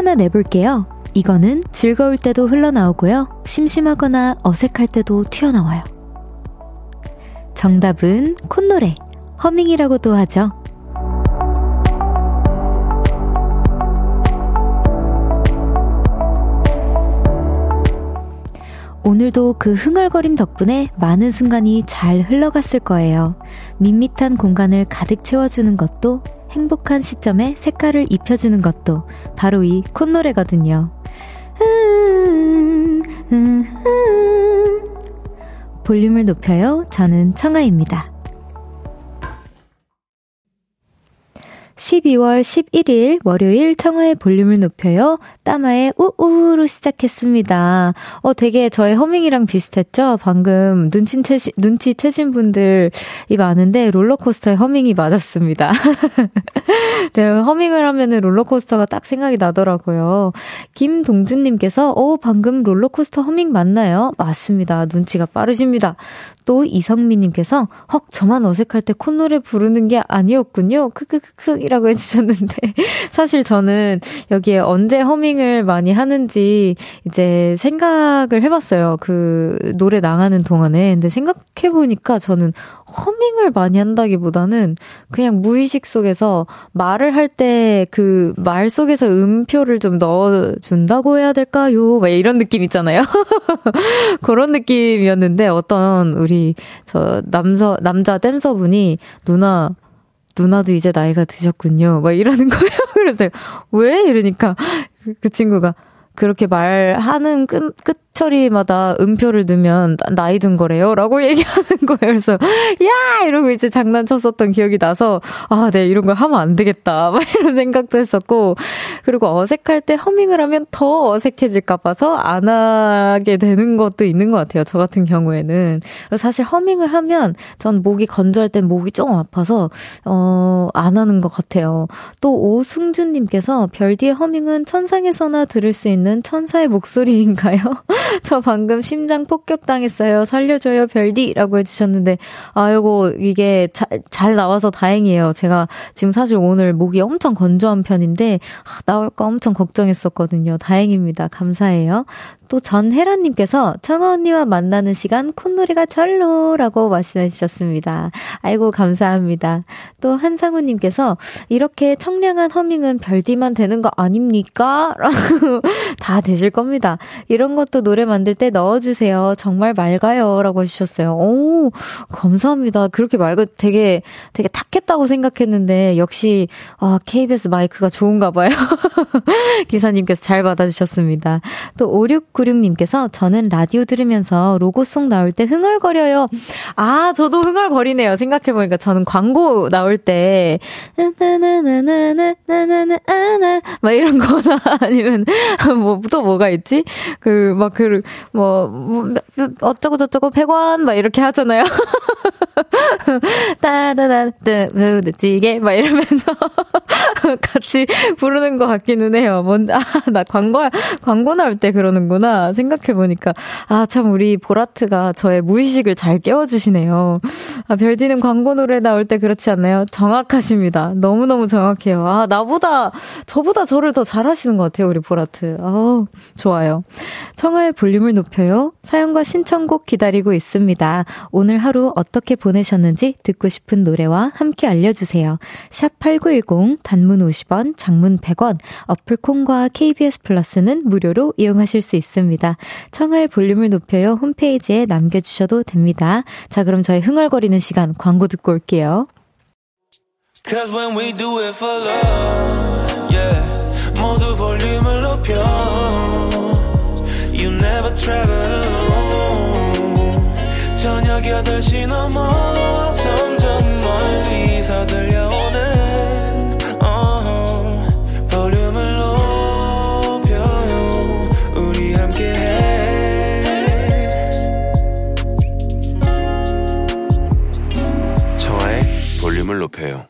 하나 내볼게요. 이거는 즐거울 때도 흘러나오고요. 심심하거나 어색할 때도 튀어나와요. 정답은 콧노래, 허밍이라고도 하죠. 오늘도 그 흥얼거림 덕분에 많은 순간이 잘 흘러갔을 거예요. 밋밋한 공간을 가득 채워주는 것도 행복한 시점에 색깔을 입혀주는 것도 바로 이 콧노래거든요. 볼륨을 높여요. 저는 청아입니다. 12월 11일 월요일 청하의 볼륨을 높여요. 따마의 우우로 시작했습니다. 어, 되게 저의 허밍이랑 비슷했죠? 방금 눈치 채신, 눈치 채신 분들이 많은데 롤러코스터의 허밍이 맞았습니다. 네, 허밍을 하면은 롤러코스터가 딱 생각이 나더라고요. 김동준님께서, 어, 방금 롤러코스터 허밍 맞나요? 맞습니다. 눈치가 빠르십니다. 또 이성민님께서 헉 저만 어색할 때 콧노래 부르는 게 아니었군요. 크크크크 이라고 해주셨는데 사실 저는 여기에 언제 허밍 을 많이 하는지 이제 생각을 해봤어요. 그 노래 나가는 동안에 근데 생각해 보니까 저는 허밍을 많이 한다기보다는 그냥 무의식 속에서 말을 할 때 그 말 속에서 음표를 좀 넣어준다고 해야 될까요? 막 이런 느낌 있잖아요. 그런 느낌이었는데 어떤 우리 저 남서 남자 댄서분이 누나 누나도 이제 나이가 드셨군요. 막 이러는 거예요. 그래서 왜 이러니까 그, 그 친구가 그렇게 말하는 끝, 끝 처리마다 음표를 넣으면 나이 든 거래요. 라고 얘기하는 거예요. 그래서, 야! 이러고 이제 장난쳤었던 기억이 나서, 아, 네, 이런 걸 하면 안 되겠다. 막 이런 생각도 했었고, 그리고 어색할 때 허밍을 하면 더 어색해질까 봐서 안 하게 되는 것도 있는 것 같아요. 저 같은 경우에는. 사실 허밍을 하면 전 목이 건조할 땐 목이 조금 아파서, 어, 안 하는 것 같아요. 또 오승준님께서 별디의 허밍은 천상에서나 들을 수 있는 천사의 목소리인가요? 저 방금 심장 폭격당했어요. 살려줘요, 별디. 라고 해주셨는데, 아이고, 이게 잘, 잘 나와서 다행이에요. 제가 지금 사실 오늘 목이 엄청 건조한 편인데, 아, 나올까 엄청 걱정했었거든요. 다행입니다. 감사해요. 또 전혜란님께서 청아 언니와 만나는 시간 콧노래가 절로 라고 말씀해 주셨습니다. 아이고 감사합니다. 또 한상우님께서 이렇게 청량한 허밍은 별디만 되는 거 아닙니까? 다 되실 겁니다. 이런 것도 노래 만들 때 넣어주세요. 정말 맑아요. 라고 해주셨어요. 오, 감사합니다. 그렇게 맑아 되게, 되게 탁했다고 생각했는데, 역시, 아, KBS 마이크가 좋은가 봐요. 기사님께서 잘 받아주셨습니다. 또 5696님께서 저는 라디오 들으면서 로고송 나올 때 흥얼거려요. 아, 저도 흥얼거리네요. 생각해보니까 저는 광고 나올 때, 막 이런 거나 아니면 뭐, 또 뭐가 있지? 그, 막 그, 뭐, 뭐 어쩌고저쩌고 100원, 막 이렇게 하잖아요. 따다다, 뜨지게, 막 이러면서 같이 부르는 것 같기는 해요. 뭔, 아, 나 광고, 광고 나올 때 그러는구나. 생각해보니까. 아, 참, 우리 보라트가 저의 무의식을 잘 깨워주시네요. 아, 별디는 광고 노래 나올 때 그렇지 않나요? 정확하십니다. 너무너무 정확해요. 아, 나보다, 저보다 저를 더 잘하시는 것 같아요, 우리 보라트. 아우, 좋아요. 청하의 볼륨을 높여요. 사연과 신청곡 기다리고 있습니다. 오늘 하루 어떻게 보내셨는지 듣고 싶은 노래와 함께 알려주세요. 샵 8910, 단문 50원, 장문 100원, 어플 콩과 KBS 플러스는 무료로 이용하실 수 있습니다. 청하의 볼륨을 높여요. 홈페이지에 남겨주셔도 됩니다. 자, 그럼 저희 흥얼거리는 시간 광고 듣고 올게요. Cause when we do it for love, yeah. 모두 볼륨을 높여. You never travel alone. 저녁 8시 넘어 점점 멀리서 들려오는 uh, 볼륨을 높여요. 우리 함께해. 청하의 볼륨을 높여요.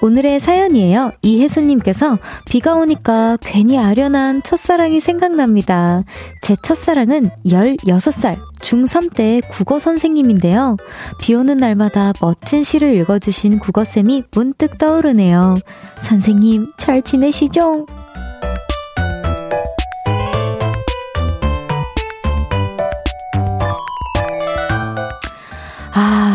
오늘의 사연이에요. 이혜수님께서 비가 오니까 괜히 아련한 첫사랑이 생각납니다. 제 첫사랑은 16살 중3 때 국어 선생님인데요. 비 오는 날마다 멋진 시를 읽어주신 국어쌤이 문득 떠오르네요. 선생님, 잘 지내시죠?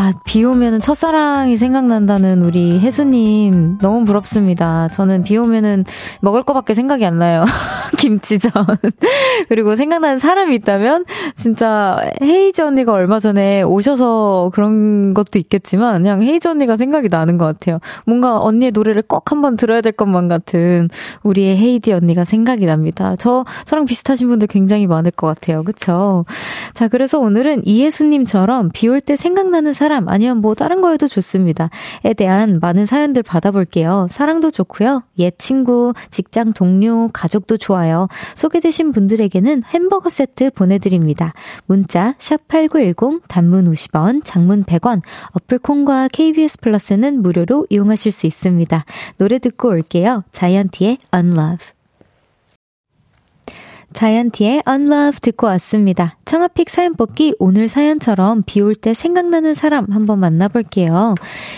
아, 비 오면은 첫사랑이 생각난다는 우리 혜수님 너무 부럽습니다. 저는 비 오면은 먹을 거밖에 생각이 안 나요. 김치전. 그리고 생각나는 사람이 있다면 진짜 헤이즈 언니가 얼마 전에 오셔서 그런 것도 있겠지만 그냥 헤이즈 언니가 생각이 나는 것 같아요. 뭔가 언니의 노래를 꼭 한번 들어야 될 것만 같은 우리의 헤이즈 언니가 생각이 납니다. 저, 저랑 비슷하신 분들 굉장히 많을 것 같아요. 그쵸? 자, 그래서 오늘은 이예수님처럼 비 올 때 생각나는 사람 아니면 뭐 다른 거에도 좋습니다. 에 대한 많은 사연들 받아볼게요. 사랑도 좋고요. 옛 친구, 직장 동료, 가족도 좋아요. 소개되신 분들에게는 햄버거 세트 보내드립니다. 문자 샵8910 단문 50원, 장문 100원, 어플 콩과 KBS 플러스는 무료로 이용하실 수 있습니다. 노래 듣고 올게요. 자이언티의 Unlove. 자이언티의 Unlove 듣고 왔습니다. 청아픽 사연 뽑기 오늘 사연처럼 비 올 때 생각나는 사람 한번 만나볼게요.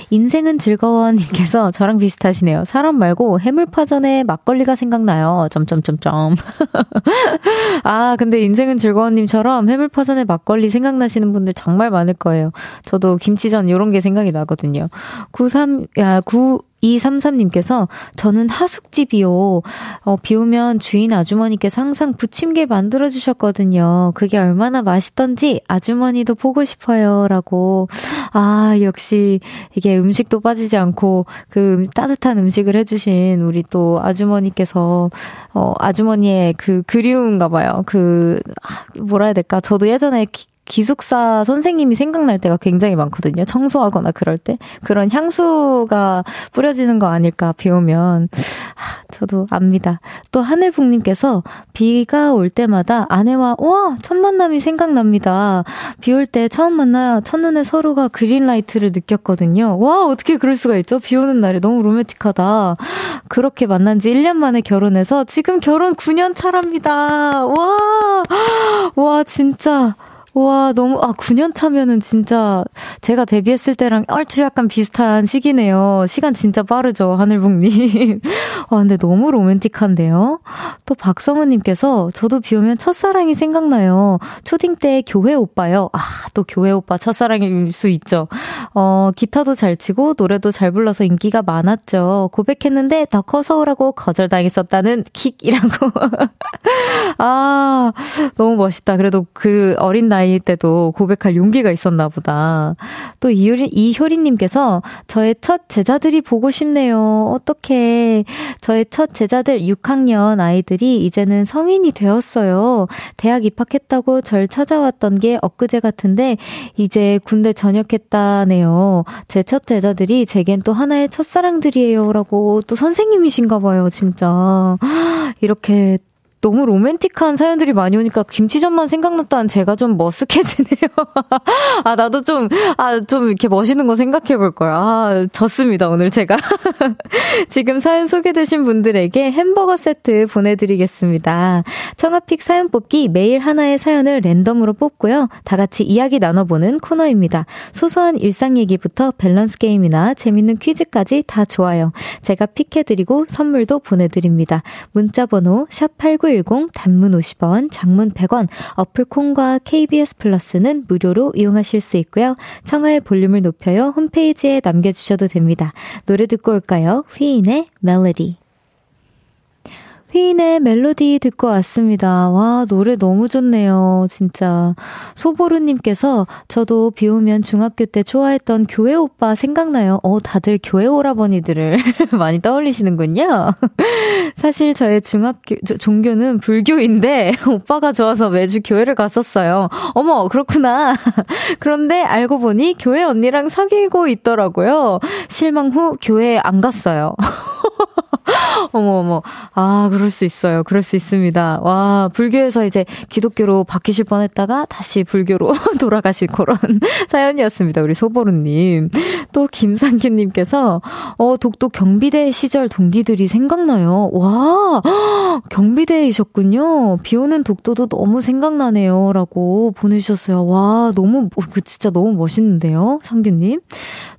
인생은 즐거워님께서 저랑 비슷하시네요. 사람 말고 해물파전에 막걸리가 생각나요. 점점점점. 아, 근데 인생은 즐거워님처럼 해물파전에 막걸리 생각나시는 분들 정말 많을 거예요. 저도 김치전 이런 게 생각이 나거든요. 93, 야, 9, 233님께서 저는 하숙집이요. 어, 비 오면 주인 아주머니께서 항상 부침개 만들어 주셨거든요. 그게 얼마나 맛있던지 아주머니도 보고 싶어요. 라고. 아, 역시 이게 음식도 빠지지 않고 그 따뜻한 음식을 해 주신 우리 또 아주머니께서 어, 아주머니의 그 그리움인가 봐요. 그, 아, 뭐라 해야 될까. 저도 예전에 기 숙사 선생님이 생각날 때가 굉장히 많거든요. 청소하거나 그럴 때. 그런 향수가 뿌려지는 거 아닐까, 비 오면. 하, 저도 압니다. 또 하늘북님께서 비가 올 때마다 아내와, 와, 첫 만남이 생각납니다. 비 올 때 처음 만나 첫눈에 서로가 그린라이트를 느꼈거든요. 와, 어떻게 그럴 수가 있죠? 비 오는 날에 너무 로맨틱하다. 그렇게 만난 지 1년 만에 결혼해서 지금 결혼 9년 차랍니다. 와, 와, 진짜. 와, 너무, 아, 9년 차면은 진짜 제가 데뷔했을 때랑 얼추 약간 비슷한 시기네요. 시간 진짜 빠르죠, 하늘북님. 와, 근데 너무 로맨틱한데요? 또 박성은님께서 저도 비 오면 첫사랑이 생각나요. 초딩 때 교회 오빠요. 아, 또 교회 오빠 첫사랑일 수 있죠. 어, 기타도 잘 치고 노래도 잘 불러서 인기가 많았죠. 고백했는데 더 커서 오라고 거절당했었다는 킥이라고. 아, 너무 멋있다. 그래도 그 어린 나이 때도 고백할 용기가 있었나 보다. 또 이효리, 이효리님께서 저의 첫 제자들이 보고 싶네요. 어떻게 저의 첫 제자들 6학년 아이들이 이제는 성인이 되었어요. 대학 입학했다고 절 찾아왔던 게 엊그제 같은데 이제 군대 전역했다네요. 제 첫 제자들이 제겐 또 하나의 첫사랑들이에요. 라고 또 선생님이신가 봐요, 진짜. 이렇게 너무 로맨틱한 사연들이 많이 오니까 김치전만 생각났다는 제가 좀 머쓱해지네요. 아, 나도 좀, 아, 좀 이렇게 멋있는 거 생각해 볼 거야. 아, 졌습니다, 오늘 제가. 지금 사연 소개되신 분들에게 햄버거 세트 보내드리겠습니다. 청아픽 사연 뽑기 매일 하나의 사연을 랜덤으로 뽑고요. 다 같이 이야기 나눠보는 코너입니다. 소소한 일상 얘기부터 밸런스 게임이나 재밌는 퀴즈까지 다 좋아요. 제가 픽해드리고 선물도 보내드립니다. 문자번호 샵89 샵8910 단문 50원, 장문 100원, 어플 콩과 KBS 플러스는 무료로 이용하실 수 있고요. 청하의 볼륨을 높여요. 홈페이지에 남겨주셔도 됩니다. 노래 듣고 올까요? 휘인의 멜로디. 휘인의 멜로디 듣고 왔습니다. 와, 노래 너무 좋네요. 진짜. 소보루님께서 저도 비 오면 중학교 때 좋아했던 교회 오빠 생각나요. 어, 다들 교회 오라버니들을 많이 떠올리시는군요. 사실 저의 중학교, 종교는 불교인데 오빠가 좋아서 매주 교회를 갔었어요. 어머, 그렇구나. 그런데 알고 보니 교회 언니랑 사귀고 있더라고요. 실망 후 교회에 안 갔어요. 어머, 어머. 아, 그럴 수 있어요. 그럴 수 있습니다. 와, 불교에서 이제 기독교로 바뀌실 뻔 했다가 다시 불교로 돌아가실 그런 사연이었습니다. 우리 소보루님. 또 김상규님께서, 어, 독도 경비대 시절 동기들이 생각나요. 와, 경비대이셨군요. 비 오는 독도도 너무 생각나네요. 라고 보내주셨어요. 와, 너무, 그 진짜 너무 멋있는데요. 상규님.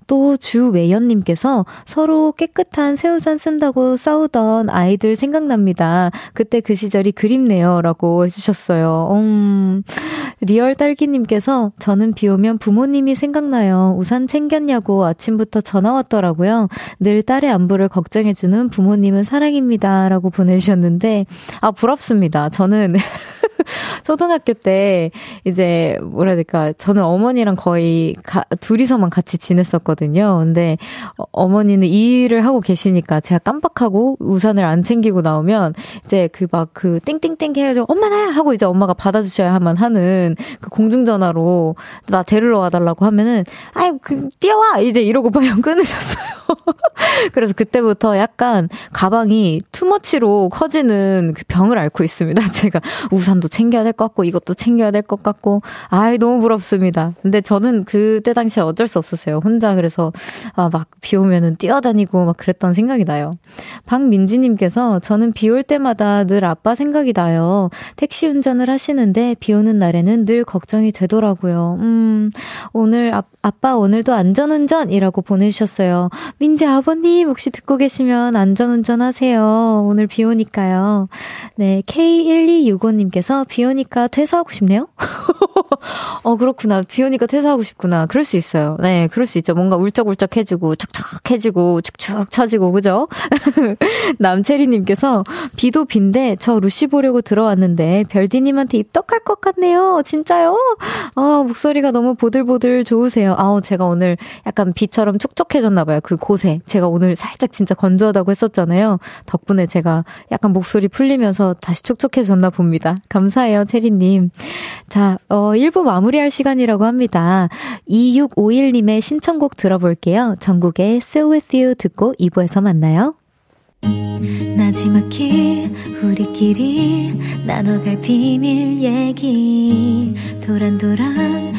또 주외연님께서 서로 깨끗한 새우산 쓴다고 싸우던 아이들 생각납니다. 그때 그 시절이 그립네요. 라고 해주셨어요. 음, 리얼 딸기님께서 저는 비 오면 부모님이 생각나요. 우산 챙겼냐고 아침부터 전화 왔더라고요. 늘 딸의 안부를 걱정해주는 부모님은 사랑입니다. 라고 보내주셨는데, 아, 부럽습니다. 저는 초등학교 때 이제 뭐라 해야 될까 저는 어머니랑 거의 가, 둘이서만 같이 지냈었거든요. 근데 어머니는 일을 하고 계시니까 제가 깜빡하고 우산을 안 챙기고 나오면 이제 그 막그 그 땡땡땡 해가지고 엄마 나야 하고 이제 엄마가 받아주셔야만 하는 그 공중전화로 나 데리러 와달라고 하면은 아이 그 뛰어와 이제 이러고 방영 끊으셨어요. 그래서 그때부터 약간 가방이 투머치로 커지는 그 병을 앓고 있습니다. 제가 우산도 챙겨야 될 것 같고 이것도 챙겨야 될 것 같고 아이 너무 부럽습니다. 근데 저는 그때 당시에 어쩔 수 없었어요. 혼자 그래서 아, 막 비 오면은 뛰어다니고 막 그랬던 생각이 나요. 박민지 님께서 저는 비 올 때마다 늘 아빠 생각이 나요. 택시 운전을 하시는데 비 오는 날에는 늘 걱정이 되더라고요. 음 오늘 아, 아빠 오늘도 안전운전이라고 보내주셨어요. 민지 아버님 혹시 듣고 계시면 안전운전 하세요. 오늘 비 오니까요. 네, K1265님께서 비 오니까 퇴사하고 싶네요? 어, 그렇구나. 비 오니까 퇴사하고 싶구나. 그럴 수 있어요. 네, 그럴 수 있죠. 뭔가 울적울적해지고, 촉촉해지고, 축축 처지고, 그죠? 남채리님께서 비도 빈데 저 루시 보려고 들어왔는데 별디님한테 입덕할 것 같네요. 진짜요? 아, 목소리가 너무 보들보들 좋으세요. 아우, 제가 오늘 약간 비처럼 촉촉해졌나봐요. 그 곳에. 제가 오늘 살짝 진짜 건조하다고 했었잖아요. 덕분에 제가 약간 목소리 풀리면서 다시 촉촉해졌나 봅니다. 감사해요, 체리님. 자, 어, 1부 마무리할 시간이라고 합니다. 2651님의 신청곡 들어볼게요. 전국의 Still With You 듣고 2부에서 만나요. 나지막히 우리끼리 나눠갈 비밀 얘기 도란도란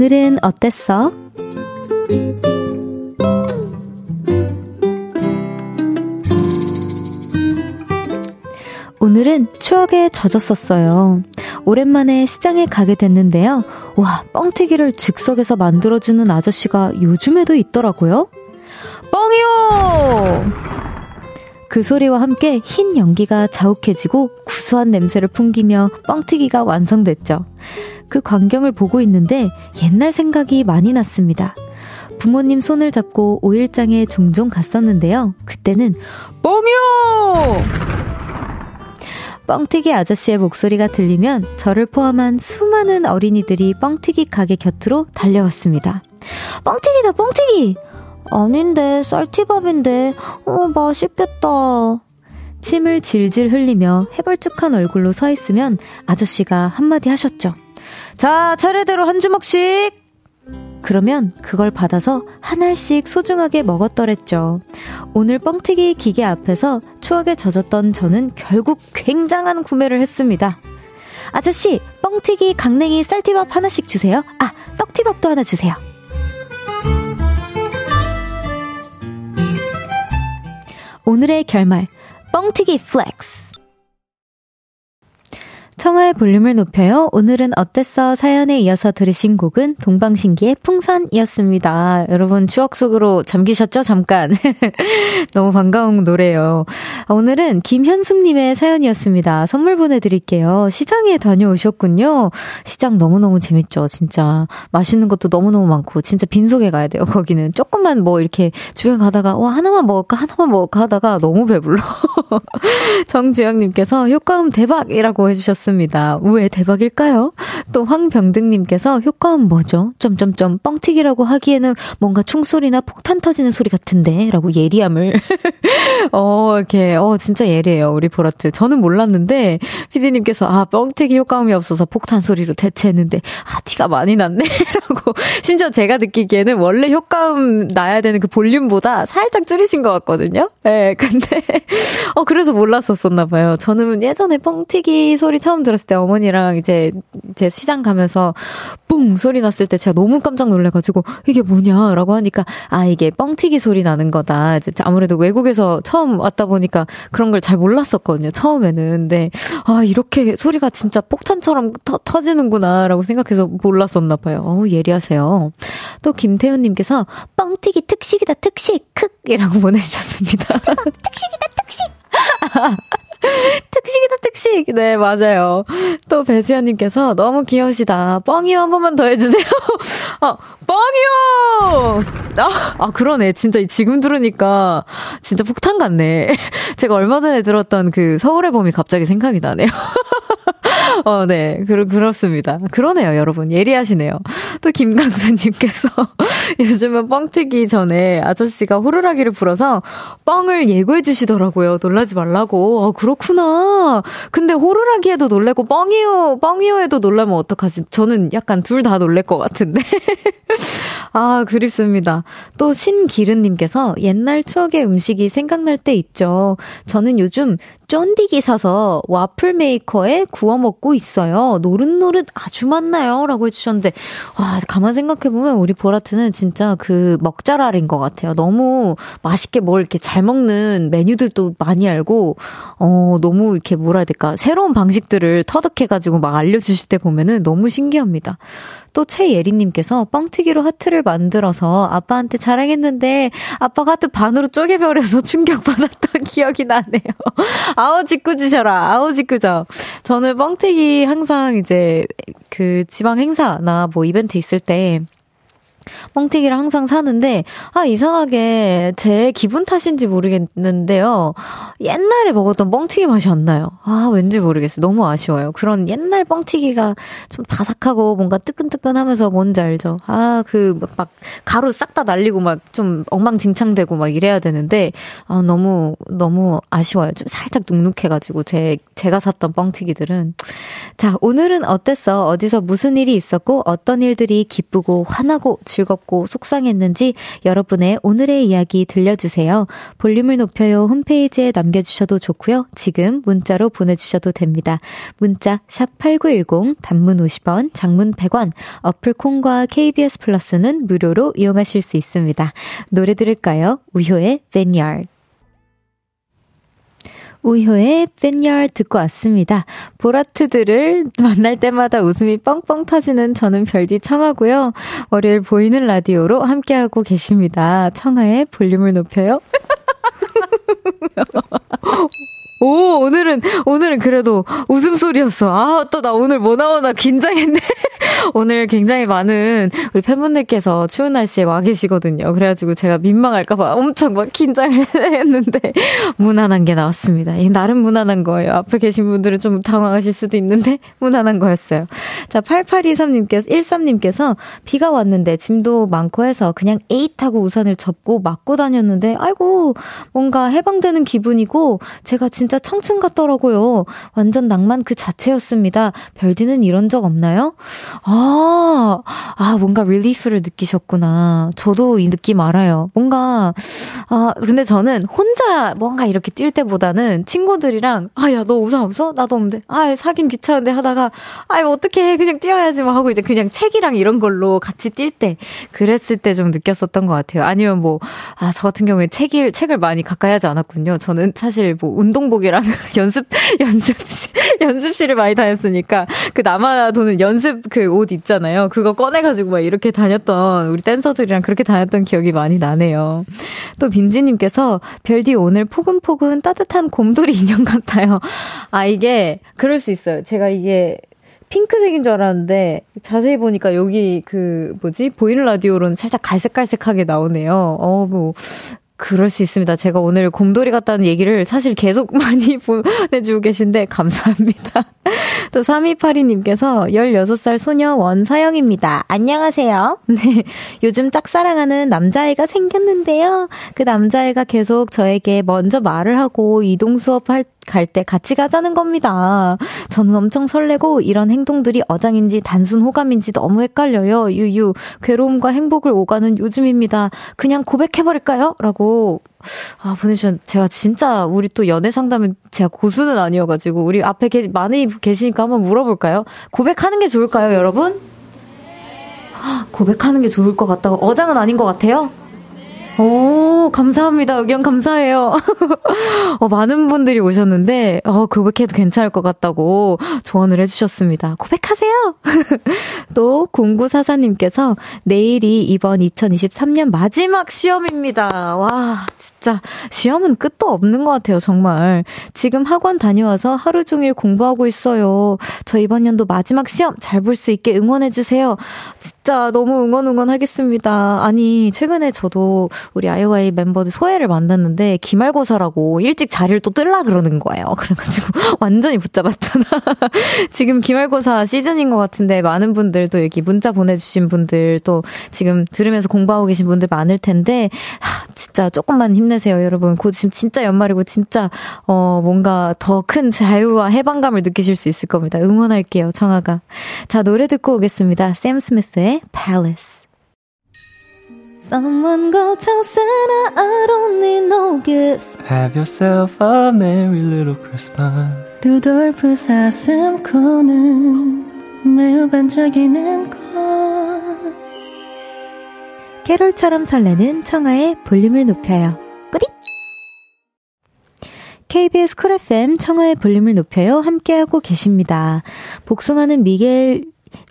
오늘은 어땠어? 오늘은 추억에 젖었었어요. 오랜만에 시장에 가게 됐는데요. 와, 뻥튀기를 즉석에서 만들어주는 아저씨가 요즘에도 있더라고요. 뻥이요! 그 소리와 함께 흰 연기가 자욱해지고 구수한 냄새를 풍기며 뻥튀기가 완성됐죠. 그 광경을 보고 있는데 옛날 생각이 많이 났습니다. 부모님 손을 잡고 오일장에 종종 갔었는데요. 그때는 뻥이요! 뻥튀기 아저씨의 목소리가 들리면 저를 포함한 수많은 어린이들이 뻥튀기 가게 곁으로 달려왔습니다. 뻥튀기다, 뻥튀기! 아닌데, 쌀티밥인데, 어, 맛있겠다. 침을 질질 흘리며 해벌쭉한 얼굴로 서 있으면 아저씨가 한마디 하셨죠. 자, 차례대로 한 주먹씩! 그러면 그걸 받아서 한 알씩 소중하게 먹었더랬죠. 오늘 뻥튀기 기계 앞에서 추억에 젖었던 저는 결국 굉장한 구매를 했습니다. 아저씨, 뻥튀기, 강냉이, 쌀티밥 하나씩 주세요. 아, 떡티밥도 하나 주세요. 오늘의 결말, 뻥튀기 flex. 청하의 볼륨을 높여요. 오늘은 어땠어? 사연에 이어서 들으신 곡은 동방신기의 풍선이었습니다. 여러분 추억 속으로 잠기셨죠? 잠깐. 너무 반가운 노래예요. 오늘은 김현숙님의 사연이었습니다. 선물 보내드릴게요. 시장에 다녀오셨군요. 시장 너무너무 재밌죠. 진짜 맛있는 것도 너무너무 많고 진짜 빈속에 가야 돼요. 거기는 조금만 뭐 이렇게 주변 가다가 와 하나만 먹을까 하나만 먹을까 하다가 너무 배불러. 정주영님께서 효과음 대박이라고 해주셨습니다. 좋습니다. 왜 대박일까요? 또 황병등님께서 효과음 뭐죠? 점점점 뻥튀기라고 하기에는 뭔가 총소리나 폭탄 터지는 소리 같은데 라고 예리함을 어 이렇게 어 진짜 예리해요 우리 보라트 저는 몰랐는데 피디님께서 아 뻥튀기 효과음이 없어서 폭탄 소리로 대체했는데 아 티가 많이 났네 라고 심지어 제가 느끼기에는 원래 효과음 나야 되는 그 볼륨보다 살짝 줄이신 것 같거든요. 네, 근데 어 그래서 몰랐었었나 봐요. 저는 예전에 뻥튀기 소리 처음 처음 들었을 때 어머니랑 이제 이제 시장 가면서 뿡 소리 났을 때 제가 너무 깜짝 놀래가지고 이게 뭐냐라고 하니까 아 이게 뻥튀기 소리 나는 거다. 이제 아무래도 외국에서 처음 왔다 보니까 그런 걸 잘 몰랐었거든요. 처음에는 근데 아 이렇게 소리가 진짜 폭탄처럼 터, 터지는구나라고 생각해서 몰랐었나 봐요. 어우 예리하세요. 또 김태훈님께서 뻥튀기 특식이다 특식 크 이라고 보내주셨습니다. 특식이다 특식. 특식이다, 특식. 네, 맞아요. 또 배수연님께서 너무 귀여우시다. 뻥이요 한 번만 더 해주세요. 아, 뻥이요! 아, 아, 그러네. 진짜 지금 들으니까 진짜 폭탄 같네. 제가 얼마 전에 들었던 그 서울의 봄이 갑자기 생각이 나네요. 어, 네. 그, 그렇습니다. 그러네요, 여러분. 예리하시네요. 또 김강수님께서 요즘은 뻥튀기 전에 아저씨가 호루라기를 불어서 뻥을 예고해 주시더라고요. 놀라지 말라고. 어, 그렇구나. 근데 호루라기에도 놀래고 뻥이요, 뻥이요에도 놀라면 어떡하지? 저는 약간 둘 다 놀랄 것 같은데. 아, 그립습니다. 또 신기른님께서 옛날 추억의 음식이 생각날 때 있죠. 저는 요즘 쫀디기 사서 와플 메이커에 구워 먹고 있어요. 노릇노릇 아주 많나요? 라고 해주셨는데, 와, 가만 생각해보면 우리 보라트는 진짜 그 먹자랄인 것 같아요. 너무 맛있게 뭘 이렇게 잘 먹는 메뉴들도 많이 알고, 어, 너무 이렇게 뭐라 해야 될까. 새로운 방식들을 터득해가지고 막 알려주실 때 보면은 너무 신기합니다. 또 최예리님께서 뻥튀기로 하트를 만들어서 아빠한테 자랑했는데 아빠가 하트 반으로 쪼개버려서 충격받았던 기억이 나네요. 아우 짓궂으셔라. 아우 짓궂어. 저는 뻥튀기 항상 이제 그 지방 행사나 뭐 이벤트 있을 때 뻥튀기를 항상 사는데, 아, 이상하게 제 기분 탓인지 모르겠는데요. 옛날에 먹었던 뻥튀기 맛이 안 나요. 아, 왠지 모르겠어요. 너무 아쉬워요. 그런 옛날 뻥튀기가 좀 바삭하고 뭔가 뜨끈뜨끈하면서 뭔지 알죠? 아, 그, 막, 가루 싹 다 날리고 막 좀 엉망진창되고 막 이래야 되는데, 아, 너무, 너무 아쉬워요. 좀 살짝 눅눅해가지고, 제, 제가 샀던 뻥튀기들은. 자, 오늘은 어땠어? 어디서 무슨 일이 있었고, 어떤 일들이 기쁘고, 화나고, 즐 겁고 속상했는지 여러분의 오늘의 이야기 들려주세요. 볼륨을 높여요 홈페이지에 남겨주셔도 좋고요. 지금 문자로 보내주셔도 됩니다. 문자 샵8910 단문 50원, 장문 100원, 어플 콩과 KBS 플러스는 무료로 이용하실 수 있습니다. 노래 들을까요? 우효의 Vineyard. 우효의 팬열 듣고 왔습니다. 보라트들을 만날 때마다 웃음이 뻥뻥 터지는 저는 별디 청하고요. 월요일 보이는 라디오로 함께하고 계십니다. 청하의 볼륨을 높여요. 오, 오늘은, 오늘은 그래도 웃음소리였어. 아, 또 나 오늘 뭐 나오나 긴장했네. 오늘 굉장히 많은 우리 팬분들께서 추운 날씨에 와 계시거든요. 그래가지고 제가 민망할까봐 엄청 막 긴장을 했는데, 무난한 게 나왔습니다. 이 나름 무난한 거예요. 앞에 계신 분들은 좀 당황하실 수도 있는데, 무난한 거였어요. 자, 8823님께서, 13님께서 비가 왔는데 짐도 많고 해서 그냥 에잇 하고 우산을 접고 맞고 다녔는데, 아이고, 뭔가 해방되는 기분이고, 제가 진짜 청춘 같더라고요. 완전 낭만 그 자체였습니다. 별디는 이런 적 없나요? 아, 아, 아, 뭔가 릴리프를 느끼셨구나. 저도 이 느낌 알아요. 뭔가, 아, 근데 저는 혼자 뭔가 이렇게 뛸 때보다는 친구들이랑, 아, 야, 너 웃어, 웃어? 나도 없는데. 아, 사긴 귀찮은데 하다가, 아, 어떻게 해. 그냥 뛰어야지. 막 하고 이제 그냥 책이랑 이런 걸로 같이 뛸 때, 그랬을 때 좀 느꼈었던 것 같아요. 아니면 뭐, 아, 저 같은 경우에 책을, 책을 많이 가까이 하지 않았군요. 저는 사실 뭐 운동복이랑 연습, 연습실, 연습실을 많이 다녔으니까, 그 남아 도는 연습 그옷 있잖아요. 그거 꺼내가지고 막 이렇게 다녔던 우리 댄서들이랑 그렇게 다녔던 기억이 많이 나네요. 또 빈지님께서 별디 오늘 포근포근 따뜻한 곰돌이 인형 같아요. 아 이게 그럴 수 있어요. 제가 이게 핑크색인 줄 알았는데 자세히 보니까 여기 그 뭐지 보이는 라디오로는 살짝 갈색갈색하게 나오네요. 어뭐 그럴 수 있습니다. 제가 오늘 곰돌이 같다는 얘기를 사실 계속 많이 보내주고 계신데 감사합니다. 또 3282님께서 16살 소녀 원서영입니다. 안녕하세요. 네. 요즘 짝사랑하는 남자애가 생겼는데요. 그 남자애가 계속 저에게 먼저 말을 하고 이동 수업할 갈 때 같이 가자는 겁니다. 저는 엄청 설레고 이런 행동들이 어장인지 단순 호감인지 너무 헷갈려요. 유유. 괴로움과 행복을 오가는 요즘입니다. 그냥 고백해버릴까요? 라고 아, 보내주셨, 제가 진짜, 우리 또 연애 상담은 제가 고수는 아니어가지고, 우리 앞에 계, 많이 계시니까 한번 물어볼까요? 고백하는 게 좋을까요, 여러분? 고백하는 게 좋을 것 같다고. 어장은 아닌 것 같아요? 오, 감사합니다. 의견 감사해요. 어, 많은 분들이 오셨는데, 어, 고백해도 괜찮을 것 같다고 조언을 해주셨습니다. 고백하세요! 또, 0944님께서 내일이 이번 2023년 마지막 시험입니다. 와, 진짜, 시험은 끝도 없는 것 같아요, 정말. 지금 학원 다녀와서 하루 종일 공부하고 있어요. 저 이번 연도 마지막 시험 잘 볼 수 있게 응원해주세요. 진짜 너무 응원 응원하겠습니다. 아니, 최근에 저도 우리 아이오 멤버들 소혜를 만났는데 기말고사라고 일찍 자리를 또 뜰라 그러는 거예요. 그래가지고 완전히 붙잡았잖아. 지금 기말고사 시즌인 것 같은데 많은 분들 또 여기 문자 보내주신 분들 또 지금 들으면서 공부하고 계신 분들 많을 텐데 하, 진짜 조금만 힘내세요, 여러분. 곧 지금 진짜 연말이고 진짜 어 뭔가 더 큰 자유와 해방감을 느끼실 수 있을 겁니다. 응원할게요, 청아가. 자 노래 듣고 오겠습니다. 샘 스미스의 Palace. Someone go tell Santa I don't need no gifts. Have yourself a merry little Christmas. 루돌프 사슴코는 매우 반짝이는 코. 캐롤처럼 설레는 청하의 볼륨을 높여요. 꾸리! KBS 쿨 FM 청하의 볼륨을 높여요. 함께하고 계십니다. 복숭아는 미겔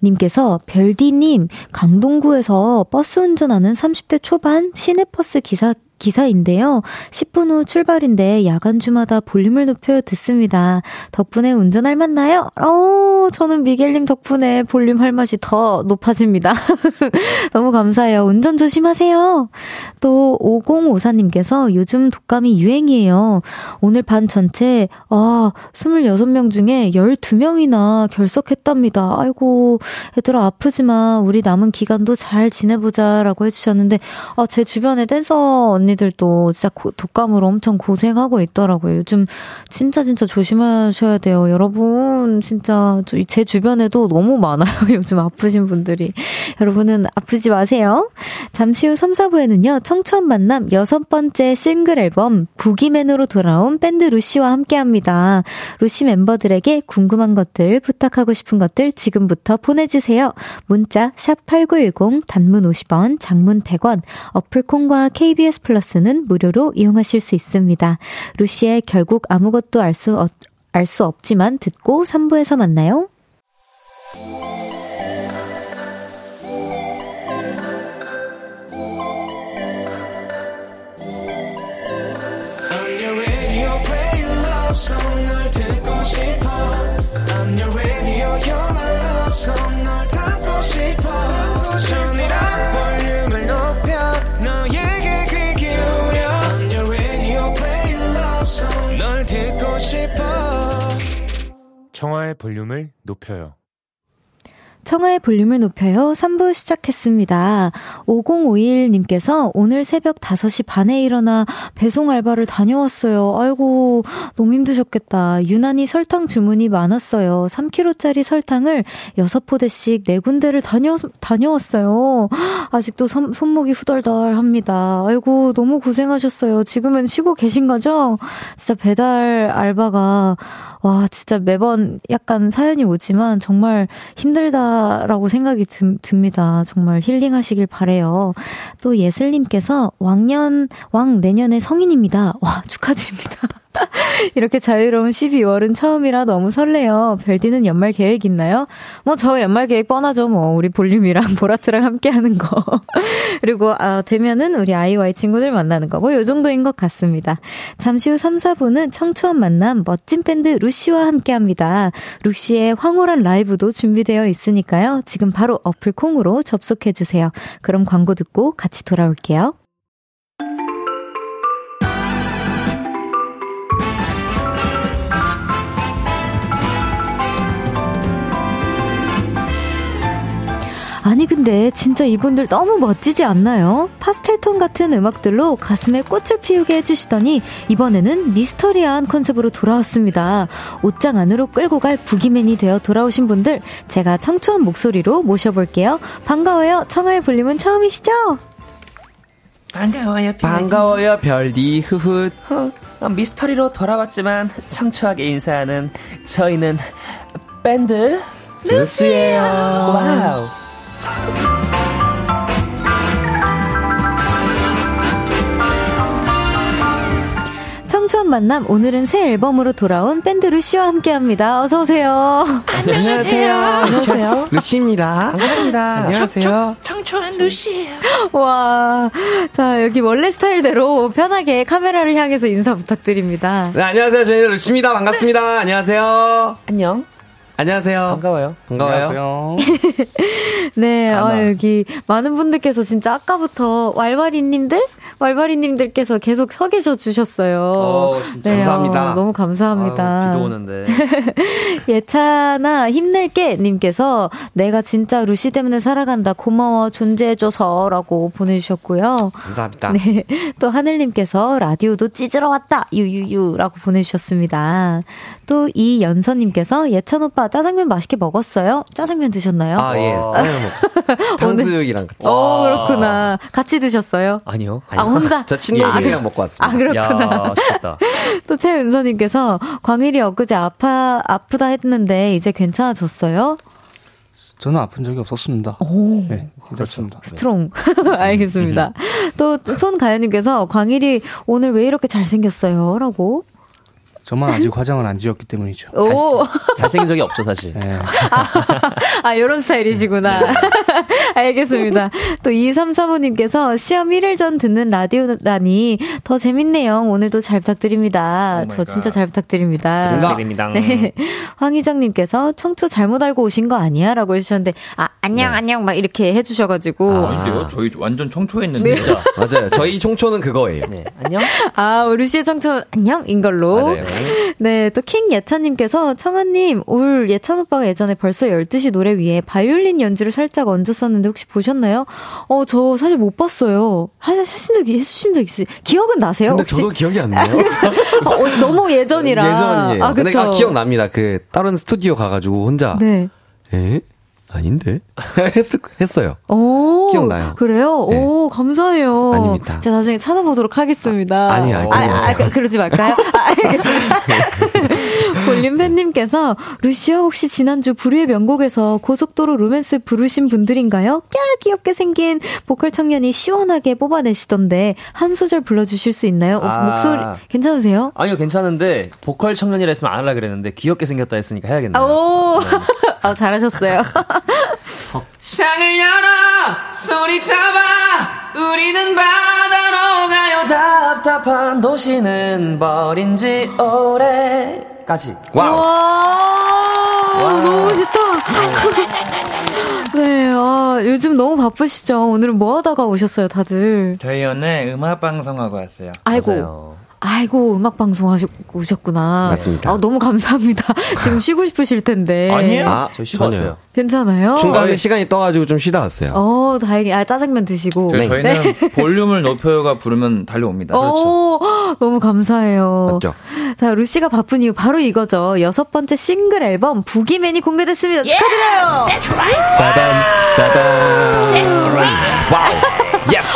님께서 별디님 강동구에서 버스 운전하는 30대 초반 시내버스 기사 기사인데요. 10분 후 출발인데 야간주마다 볼륨을 높여 듣습니다. 덕분에 운전할 만나요? 어, 저는 미겔님 덕분에 볼륨 할 맛이 더 높아집니다. 너무 감사해요. 운전 조심하세요. 또 5054님께서 요즘 독감이 유행이에요. 오늘 반 전체 아, 26명 중에 12명이나 결석했답니다. 아이고, 얘들아 아프지만 우리 남은 기간도 잘 지내보자라고 해 주셨는데 아, 제 주변에 댄서 언니 언니들도 진짜 고, 독감으로 엄청 고생하고 있더라고요. 요즘 진짜 진짜 조심하셔야 돼요. 여러분, 진짜 제 주변에도 너무 많아요. 요즘 아프신 분들이. 여러분은 아프지 마세요. 잠시 후 3, 4부에는요, 청초한 만남 여섯 번째 싱글 앨범 부기맨으로 돌아온 밴드 루시와 함께 합니다. 루시 멤버들에게 궁금한 것들, 부탁하고 싶은 것들 지금부터 보내주세요. 문자, 샵8910, 단문 50원, 장문 100원, 어플콘과 KBS 플러스 플러스는 무료로 이용하실 수 있습니다. 루시의 결국 아무것도 알 수, 없지만 듣고 3부에서 만나요. 청하의 볼륨을 높여요. 청하의 볼륨을 높여요. 3부 시작했습니다. 5051님께서 오늘 새벽 5시 반에 일어나 배송 알바를 다녀왔어요. 아이고, 너무 힘드셨겠다. 유난히 설탕 주문이 많았어요. 3kg짜리 설탕을 6포대씩 4군데를 다녀, 다녀왔어요. 아직도 손, 손목이 후덜덜 합니다. 아이고, 너무 고생하셨어요. 지금은 쉬고 계신 거죠? 진짜 배달 알바가 와, 진짜 매번 약간 사연이 오지만 정말 힘들다라고 생각이 드, 듭니다. 정말 힐링하시길 바래요. 또 예슬님께서 왕년, 왕 내년에 성인입니다. 와, 축하드립니다. 이렇게 자유로운 12월은 처음이라 너무 설레요. 별디는 연말 계획 있나요? 뭐, 저 연말 계획 뻔하죠. 뭐, 우리 볼륨이랑 보라트랑 함께 하는 거. 그리고, 아, 되면은 우리 아이와이 친구들 만나는 거. 뭐, 요 정도인 것 같습니다. 잠시 후 3, 4분은 청초한 만남 멋진 밴드 루 시와 함께 합니다. 루시의 황홀한 라이브도 준비되어 있으니까요. 지금 바로 어플 콩으로 접속해 주세요. 그럼 광고 듣고 같이 돌아올게요. 아니 근데 진짜 이분들 너무 멋지지 않나요? 파스텔톤 같은 음악들로 가슴에 꽃을 피우게 해주시더니 이번에는 미스터리한 컨셉으로 돌아왔습니다. 옷장 안으로 끌고 갈 부기맨이 되어 돌아오신 분들 제가 청초한 목소리로 모셔볼게요. 반가워요. 청하의 볼륨은 처음이시죠? 반가워요, 별디. 반가워요, 별디. 흐훗. 어, 미스터리로 돌아왔지만 청초하게 인사하는 저희는 밴드 루시예요. Wow. 청초한 만남 오늘은 새 앨범으로 돌아온 밴드 루시와 함께합니다. 어서 오세요. 안녕하세요. 안녕하세요. 루시입니다. 반갑습니다. 안녕하세요. 청초한 루시예요. 와, 자 여기 원래 스타일대로 편하게 카메라를 향해서 인사 부탁드립니다. 네, 안녕하세요. 저희는 루시입니다. 반갑습니다. 안녕하세요. 안녕. 안녕하세요. 반가워요. 반가워요. 네, 안 아, 와. 여기 많은 분들께서 진짜 아까부터 왈왈이님들? 왈왈이님들께서 계속 서 계셔 주셨어요. 어, 진짜 감사합니다. 어, 너무 감사합니다. 아유, 비도 오는데. 예찬아 힘낼게 님께서 내가 진짜 루시 때문에 살아간다 고마워 존재해줘서 라고 보내주셨고요. 감사합니다. 네, 또 하늘님께서 라디오도 찢으러 왔다 유유유 라고 보내주셨습니다. 또 이연서님께서 예찬 오빠 짜장면 맛있게 먹었어요? 짜장면 드셨나요? 아, 예. 와. 짜장면 먹 탕수육이랑 같이. 어 그렇구나. 같이 드셨어요? 아니요. 아 혼자? 저 친동생이랑 먹고 왔습니다. 아 그렇구나. 또 최은서님께서 광일이 엊그제 아파 아프다 했는데 이제 괜찮아졌어요? 저는 아픈 적이 없었습니다. 오. 네, 괜찮습니다. Strong. 알겠습니다. 또 손가연님께서 광일이 오늘 왜 이렇게 잘생겼어요? 라고. 저만 아직 화장을 안 지웠기 때문이죠. 오. 잘 생긴 적이 없죠, 사실. 네. 아, 요런 스타일이시구나. 알겠습니다. 또 2335님께서 시험 1일 전 듣는 라디오라니 더 재밌네요. 오늘도 잘 부탁드립니다. 저 진짜 잘 부탁드립니다. 부탁드립니다. 네. 황희정님께서 청초 잘못 알고 오신 거 아니야? 라고 해주셨는데, 아, 안녕, 안녕, 막 이렇게 해주셔가지고. 아. 아닌데요? 저희 완전 청초했는데. 진짜. 맞아요. 저희 총초는 그거예요. 네. 안녕? 아, 우리 씨의 청초 안녕인 걸로. 맞아요. 네, 또 킹 예찬님께서 청아님, 올 예찬 오빠가 예전에 벌써 12시 노래 위에 바이올린 연주를 살짝 얹었었는데 혹시 보셨나요? 어, 저 사실 못 봤어요. 하, 하신 적이, 해주신 적 있으세요? 기억은 나세요? 근데 혹시? 저도 기억이 안 나요. 어, 너무 예전이라. 예전이에요. 아, 근데 그쵸. 아, 기억납니다. 그 다른 스튜디오 가가지고 혼자 네. 에? 아닌데? 했, 했어요. 오. 기억나요. 그래요? 네. 오, 감사해요. 아닙니다. 제가 나중에 찾아보도록 하겠습니다. 아, 아니요, 그러지 마세요. 그, 그러지 말까요? 아, 알겠습니다. 볼륨 팬님께서, 루시오 혹시 지난주 불후의 명곡에서 고속도로 로맨스 부르신 분들인가요? 꺄, 귀엽게 생긴 보컬 청년이 시원하게 뽑아내시던데, 한 소절 불러주실 수 있나요? 어, 아. 목소리, 괜찮으세요? 아니요, 괜찮은데, 보컬 청년이라 했으면 안 하려고 그랬는데, 귀엽게 생겼다 했으니까 해야겠네요. 오, 아, 잘하셨어요. 창을 열어 소리 잡아 우리는 바다로 가요 답답한 도시는 버린 지 오래까지 wow. 와, 너무 멋있다. 네, 아, 요즘 너무 바쁘시죠? 오늘은 뭐 하다가 오셨어요, 다들? 저희 오늘 음악 방송하고 왔어요. 아이고. 맞아요. 아이고, 음악 방송 하셨, 오셨구나. 맞습니다. 아, 너무 감사합니다. 지금 쉬고 싶으실 텐데. 아니에요? 아, 쉬고 전혀요. 왔어요. 괜찮아요? 중간에 시간이 떠가지고 좀 쉬다 왔어요. 어, 다행히. 아, 짜장면 드시고. 저- 저희는 볼륨을 높여요가 부르면 달려옵니다. 어, 너무 감사해요. 맞죠? 자, 루시가 바쁜 이유 바로 이거죠. 여섯 번째 싱글 앨범 부기맨이 공개됐습니다. 축하드려요. 빠밤, 빠밤. Wow. Yes.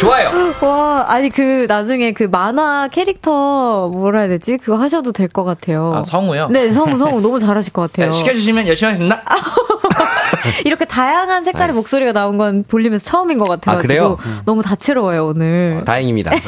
좋아요. 와, 아니 그 나중에 그 만화 캐릭터 뭐라 해야 되지? 그거 하셔도 될 것 같아요. 아, 성우요? 네, 성우 성우 너무 잘하실 것 같아요. 네, 시켜주시면 열심히 하겠습니다. 이렇게 다양한 색깔의 목소리가 나온 건 볼륨에서 처음인 것 같아가지고 아, 그래요? 너무 다채로워요 오늘. 다행입니다.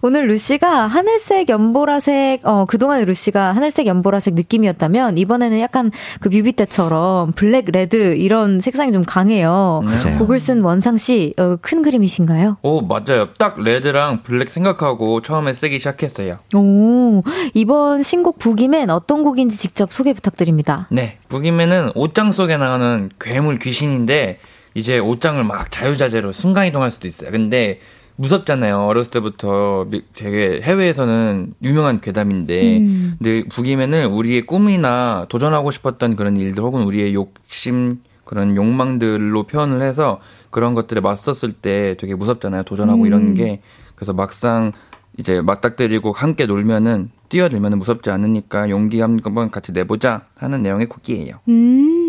오늘 루시가 하늘색 연보라색 어 그동안 루시가 하늘색 연보라색 느낌이었다면 이번에는 약간 그 뮤비 때처럼 black red 이런 색상이 좀 강해요. 맞아요. 곡을 쓴 원상 씨 어, 큰 그림이신가요? 오, 맞아요. 딱 red랑 black 생각하고 처음에 쓰기 시작했어요. 오 이번 신곡 부기맨 어떤 곡인지 직접 소개 부탁드립니다. 네, 부기맨은 옷장 속에 나가는 괴물 귀신인데 이제 옷장을 막 자유자재로 순간이동할 수도 있어요. 근데 무섭잖아요. 어렸을 때부터 미- 되게 해외에서는 유명한 괴담인데, 음. 근데 북이면은 우리의 꿈이나 도전하고 싶었던 그런 일들 혹은 우리의 욕심 그런 욕망들로 표현을 해서 그런 것들에 맞섰을 때 되게 무섭잖아요. 도전하고 음. 이런 게 그래서 막상 이제 맞닥뜨리고 함께 놀면은 뛰어들면은 무섭지 않으니까 용기 한번 같이 내보자 하는 내용의 곡이에요. 음,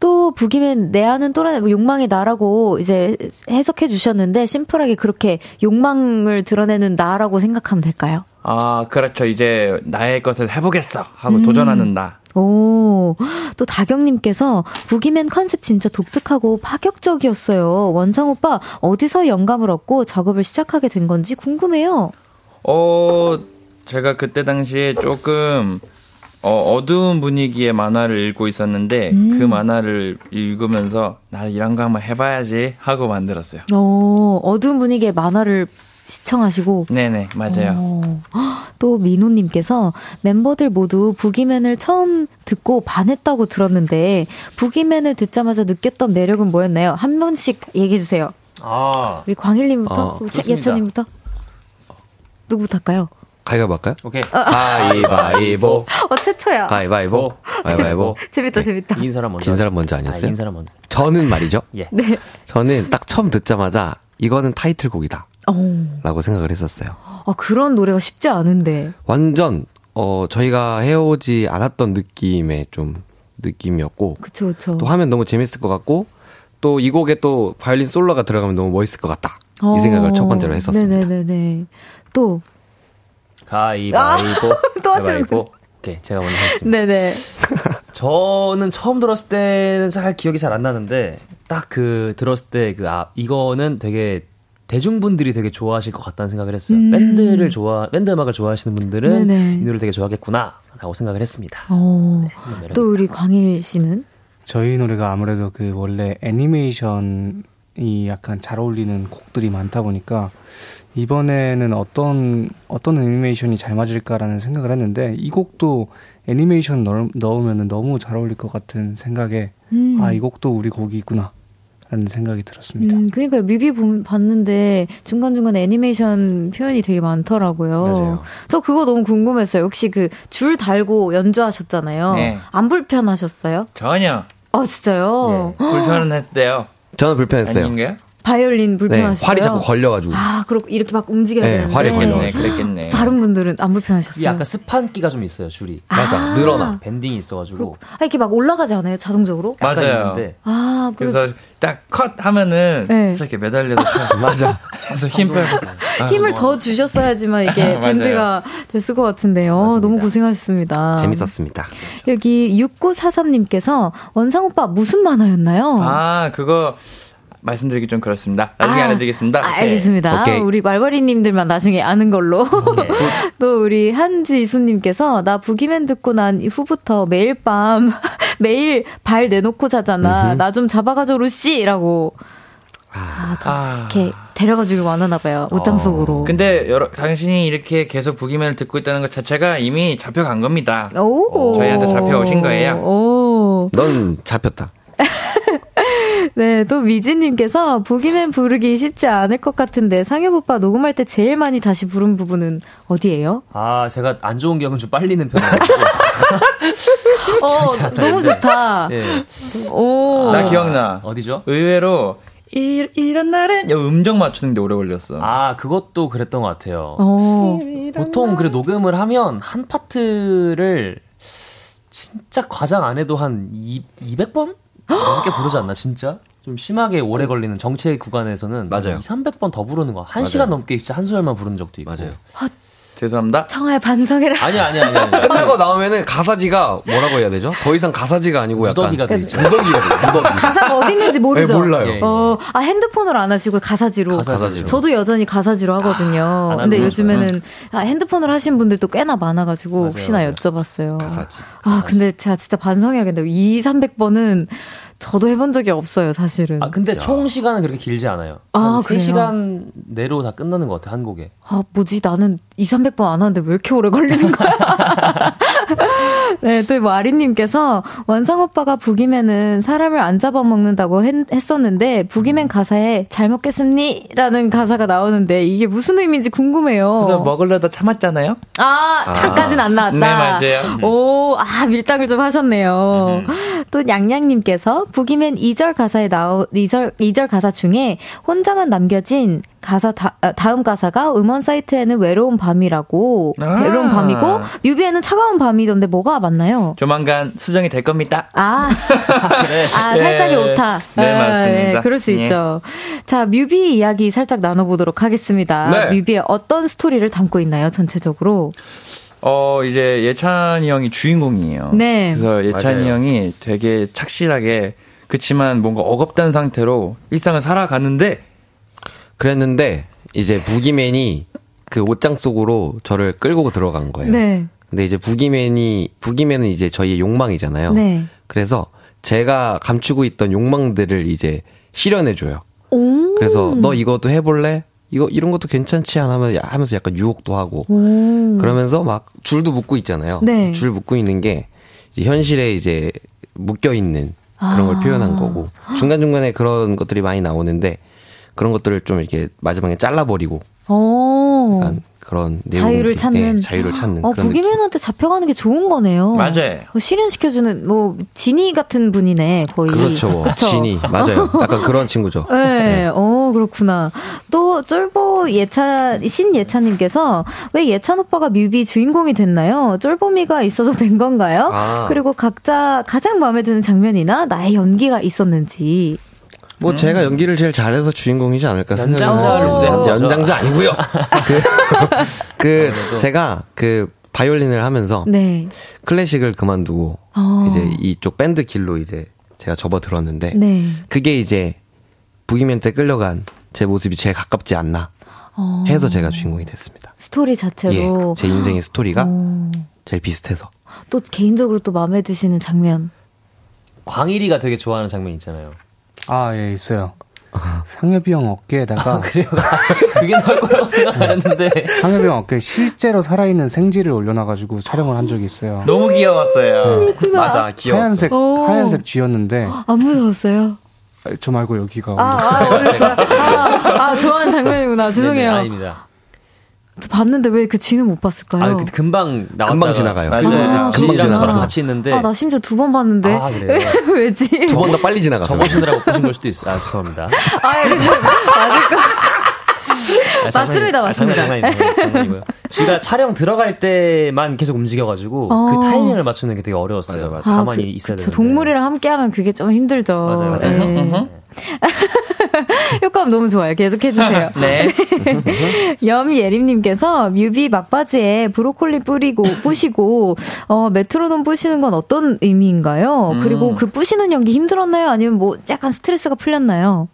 또 북이맨 내 안은 또래 뭐 욕망의 나라고 이제 해석해 주셨는데 심플하게 그렇게 욕망을 드러내는 나라고 생각하면 될까요? 아, 그렇죠. 이제 나의 것을 해보겠어 하고 도전하는 나. 오, 또 다경님께서 북이맨 컨셉 진짜 독특하고 파격적이었어요. 원상 오빠 어디서 영감을 얻고 작업을 시작하게 된 건지 궁금해요. 어, 제가 그때 당시에 조금 어, 어두운 분위기의 만화를 읽고 있었는데 그 만화를 읽으면서 나 이런 거 한번 해봐야지 하고 만들었어요. 어, 어두운 분위기의 만화를 시청하시고 네네 맞아요. 어, 헉, 또 민호님께서 멤버들 모두 부기맨을 처음 듣고 반했다고 들었는데 부기맨을 듣자마자 느꼈던 매력은 뭐였나요? 한 번씩 얘기해 주세요. 아, 우리 광일님부터, 어, 좋습니다. 예찬님부터 누구부터 할까요? 가위바위보 할까요? 오케이. 가위바위보. 어 최초야. 가위바위보. 가위바위보. 재밌다 재밌다. 이긴 사람 먼저. 진 사람. 먼저 아, 아니었어요? 이긴 사람 먼저. 저는 말이죠. 예. 네. 저는 딱 처음 듣자마자 이거는 타이틀곡이다. 어, 라고 생각을 했었어요. 아, 그런 노래가 쉽지 않은데. 완전, 어, 저희가 해오지 않았던 느낌의 좀 느낌이었고, 그쵸 그쵸. 또 하면 너무 재밌을 것 같고, 또 이 곡에 또 바이올린 솔로가 들어가면 너무 멋있을 것 같다. 어, 이 생각을 첫 번째로 했었습니다. 네네네네. 또 가위바위보. 또 하시는 가위바위보. 오케이, 제가 먼저 하겠습니다. 네네. 저는 처음 들었을 때는 잘 기억이 잘 안 나는데 딱 그 들었을 때 그 아 이거는 되게 대중분들이 되게 좋아하실 것 같다는 생각을 했어요. 음. 밴드를 좋아 밴드 음악을 좋아하시는 분들은 네네. 이 노래를 되게 좋아하겠구나 라고 생각을 했습니다. 어, 매력이 또 우리 광일 씨는 저희 노래가 아무래도 그 원래 애니메이션이 약간 잘 어울리는 곡들이 많다 보니까 이번에는 어떤 어떤 애니메이션이 잘 맞을까라는 생각을 했는데 이 곡도 애니메이션 넣, 넣으면 너무 잘 어울릴 것 같은 생각에 음. 아이 곡도 우리 곡이구나 라는 생각이 들었습니다. 음, 그러니까 뮤비 봤는데 중간 중간 애니메이션 표현이 되게 많더라고요. 맞아요. 저 그거 너무 궁금했어요. 혹시 그 줄 달고 연주하셨잖아요. 네. 안 불편하셨어요? 전혀 아, 진짜요? 불편은 했대요. 저는 불편했어요. 아닌가요? 바이올린 네, 불편하셨어요? 활이 자꾸 걸려가지고. 아, 그렇고 이렇게 막 움직여야 네, 되는데. 활이 걸려가지고. 그랬겠네. 다른 분들은 안 불편하셨어요? 약간 습한 끼가 좀 있어요 줄이. 맞아, 늘어나. 밴딩이 있어가지고 아, 이렇게 막 올라가지 않아요? 자동적으로? 맞아요. 있는데 아, 그래. 그래서 딱 컷 하면은 네. 이렇게 매달려서 쳐. 맞아. 그래서 힘 빼고 아, 힘을 더 주셨어야지만 이게. 밴드가 됐을 것 같은데요. 맞습니다. 너무 고생하셨습니다. 재밌었습니다. 여기 6943님께서 원상 오빠 무슨 만화였나요? 아 그거 말씀드리기 좀 그렇습니다. 나중에 아, 알려드리겠습니다. 아, 알겠습니다. 오케이. 우리 말벌이님들만 나중에 아는 걸로. 또 우리 한지수님께서 나 부기맨 듣고 난 후부터 매일 밤 매일 발 내놓고 자잖아. 나 좀 잡아가줘 루시라고. 아, 더 아. 이렇게 데려가 주길 원하나 봐요. 옷장 속으로. 근데 여러 당신이 이렇게 계속 부기맨을 듣고 있다는 것 자체가 이미 잡혀간 겁니다. 오. 저희한테 잡혀오신 거예요. 오. 넌 잡혔다. 네, 또 미지님께서 부기맨 부르기 쉽지 않을 것 같은데 상엽 오빠 녹음할 때 제일 많이 다시 부른 부분은 어디예요? 아 제가 안 좋은 기억은 좀 빨리는 편이에요. 어, 너무 좋다. 예. 오. 나 기억나. 어디죠? 의외로 이, 이런 날은 여 음정 맞추는데 오래 걸렸어. 아, 그것도 그랬던 것 같아요. 어. 보통 그래 녹음을 하면 한 파트를 진짜 과장 안 해도 한 2, 200번 넘게 부르지 않나 진짜? 좀 심하게 오래 걸리는 정체 구간에서는 맞아요. 2, 300번 더 부르는 거. 1시간 넘게 진짜 한 소절만 부른 적도 있고. 맞아요. 죄송합니다. 청아의 반성해라. 아니 아니 아니 아니. 끝나고 나오면은 가사지가 뭐라고 해야 되죠? 더 이상 가사지가 아니고 약간 무더기가 돼 있죠. 무더기가 돼. 무더기. 가사가 어디 있는지 모르죠. 네, 몰라요. 예, 예. 어, 아, 핸드폰으로 안 하시고 가사지로. 가사지로. 저도 여전히 가사지로 하거든요. 안 근데 요즘에는 아, 핸드폰으로 하신 분들도 꽤나 많아가지고 맞아요, 혹시나 맞아요. 여쭤봤어요. 가사지. 아, 근데 제가 진짜 반성해야겠네요. 2, 300번은 저도 해본 적이 없어요, 사실은. 아 근데 총 시간은 그렇게 길지 않아요. 아, 한 그래요? 3시간 내로 다 끝나는 것 같아 한 곡에. 아, 뭐지? 나는 2, 300번 안 하는데 왜 이렇게 오래 걸리는 거야? 네, 또 뭐 아리님께서 원상 오빠가 북이면은 사람을 안 잡아먹는다고 했, 했었는데 북이면 가사에 잘 먹겠습니라는 가사가 나오는데 이게 무슨 의미인지 궁금해요. 그래서 먹으려다 참았잖아요. 아, 다까진 안 나왔다. 네, 맞아요. 오, 아, 밀당을 좀 하셨네요. 또 양양님께서 북이맨 2절 가사에 나오, 2절, 2절 가사 중에 혼자만 남겨진 가사 다, 아, 다음 가사가 음원 사이트에는 외로운 밤이라고 아. 외로운 밤이고 뮤비에는 차가운 밤이던데 뭐가 맞나요? 조만간 수정이 될 겁니다. 아, 아 살짝의 예. 오타. 네, 아, 맞습니다. 예, 그럴 수 예. 있죠. 자, 뮤비 이야기 살짝 나눠보도록 하겠습니다. 네. 뮤비에 어떤 스토리를 담고 있나요, 전체적으로? 어, 이제 예찬이 형이 주인공이에요. 네. 그래서 예찬이 맞아요. 형이 되게 착실하게 그치만 뭔가 억압된 상태로 일상을 살아가는데 그랬는데 이제 부기맨이 그 옷장 속으로 저를 끌고 들어간 거예요. 네. 근데 이제 부기맨이 부기맨은 이제 저희의 욕망이잖아요. 네. 그래서 제가 감추고 있던 욕망들을 이제 실현해 줘요. 오. 그래서 너 이것도 해볼래? 이거 이런 것도 괜찮지 않 하면 하면서 약간 유혹도 하고 오. 그러면서 막 줄도 묶고 있잖아요. 네. 줄 묶고 있는 게 이제 현실에 이제 묶여 있는 그런 걸 아. 표현한 거고 중간 중간에 그런 것들이 많이 나오는데 그런 것들을 좀 이렇게 마지막에 잘라버리고 오. 약간 그런 어. 자유를 내용들이, 찾는. 예, 자유를 찾는 어, 그런. 부기맨한테 잡혀가는 게 좋은 거네요. 맞아요. 어, 실현시켜주는, 뭐, 지니 같은 분이네, 거의. 그렇죠. 그쵸? 진이 맞아요. 약간 그런 친구죠. 네, 어, 그렇구나. 또, 쫄보 예찬, 신예찬님께서 왜 예찬 오빠가 뮤비 주인공이 됐나요? 쫄보미가 있어서 된 건가요? 아. 그리고 각자 가장 마음에 드는 장면이나 나의 연기가 있었는지. 뭐 제가 연기를 제일 잘해서 주인공이지 않을까 거죠. 연장자 아니고요. 그, 그 제가 그 바이올린을 하면서 네. 클래식을 그만두고 어. 이제 이쪽 밴드 길로 이제 제가 접어들었는데 네. 그게 이제 부기면 때 끌려간 제 모습이 제일 가깝지 않나 어. 해서 제가 주인공이 됐습니다. 스토리 예, 자체로. 제 인생의 스토리가 어. 제일 비슷해서. 또 개인적으로 또 마음에 드시는 장면. 광일이가 되게 좋아하는 장면 있잖아요. 아, 예, 있어요. 상엽이 형 어깨에다가 그래요. 그게 나올 거라고 생각 안 했는데. 상엽이 형 어깨에 실제로 살아있는 생쥐를 올려놔가지고 촬영을 한 적이 있어요. 너무 귀여웠어요. 맞아, 귀여웠어. 하얀색 오. 하얀색 쥐였는데 안 무서웠어요? 저 말고 여기가 아, 아. 아, 아, 좋아하는 장면이구나. 죄송해요. 네네, 아닙니다. 저 봤는데 왜 그 쥐는 못 봤을까요? 아, 그 금방 나왔다가 금방 지나가요. 맞아요. 아, 금방 지나가서. 같이 있는데 아, 나 심지어 두 번 봤는데. 아, 그래요? 왜지? 두 번 더 빨리 지나갔어요. 적으시느라고 보신 걸 수도 있어요. 아, 죄송합니다. 아, 근데 맞을 거. 아, 장난이- 맞습니다, 아, 맞습니다. 장난, 장난이고요. 장난이고요. 쥐가 촬영 들어갈 때만 계속 움직여가지고 어. 그 타이밍을 맞추는 게 되게 어려웠어요. 맞아, 맞아. 가만히 그, 있어야. 되는데. 동물이랑 함께 하면 그게 좀 힘들죠. 맞아요, 맞아요. 네. 효과음 너무 좋아요. 계속 해주세요. 네. 염예림님께서 뮤비 막바지에 브로콜리 뿌리고 뿌시고 어 메트로놈 뿌시는 건 어떤 의미인가요? 음. 그리고 그 뿌시는 연기 힘들었나요? 아니면 뭐 약간 스트레스가 풀렸나요?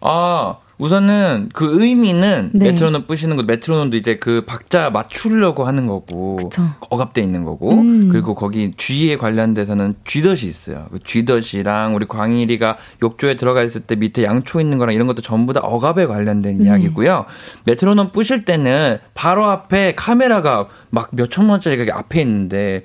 아, 우선은 그 의미는 네. 메트로놈 부시는 거, 메트로놈도 이제 그 박자 맞추려고 하는 거고, 그쵸. 억압돼 있는 거고, 음. 그리고 거기 쥐에 관련돼서는 쥐덫이 있어요. 그 쥐덫이랑 우리 광일이가 욕조에 들어가 있을 때 밑에 양초 있는 거랑 이런 것도 전부 다 억압에 관련된 네. 이야기고요. 메트로놈 부실 때는 바로 앞에 카메라가 막 몇 천만 원짜리가 이렇게 앞에 있는데,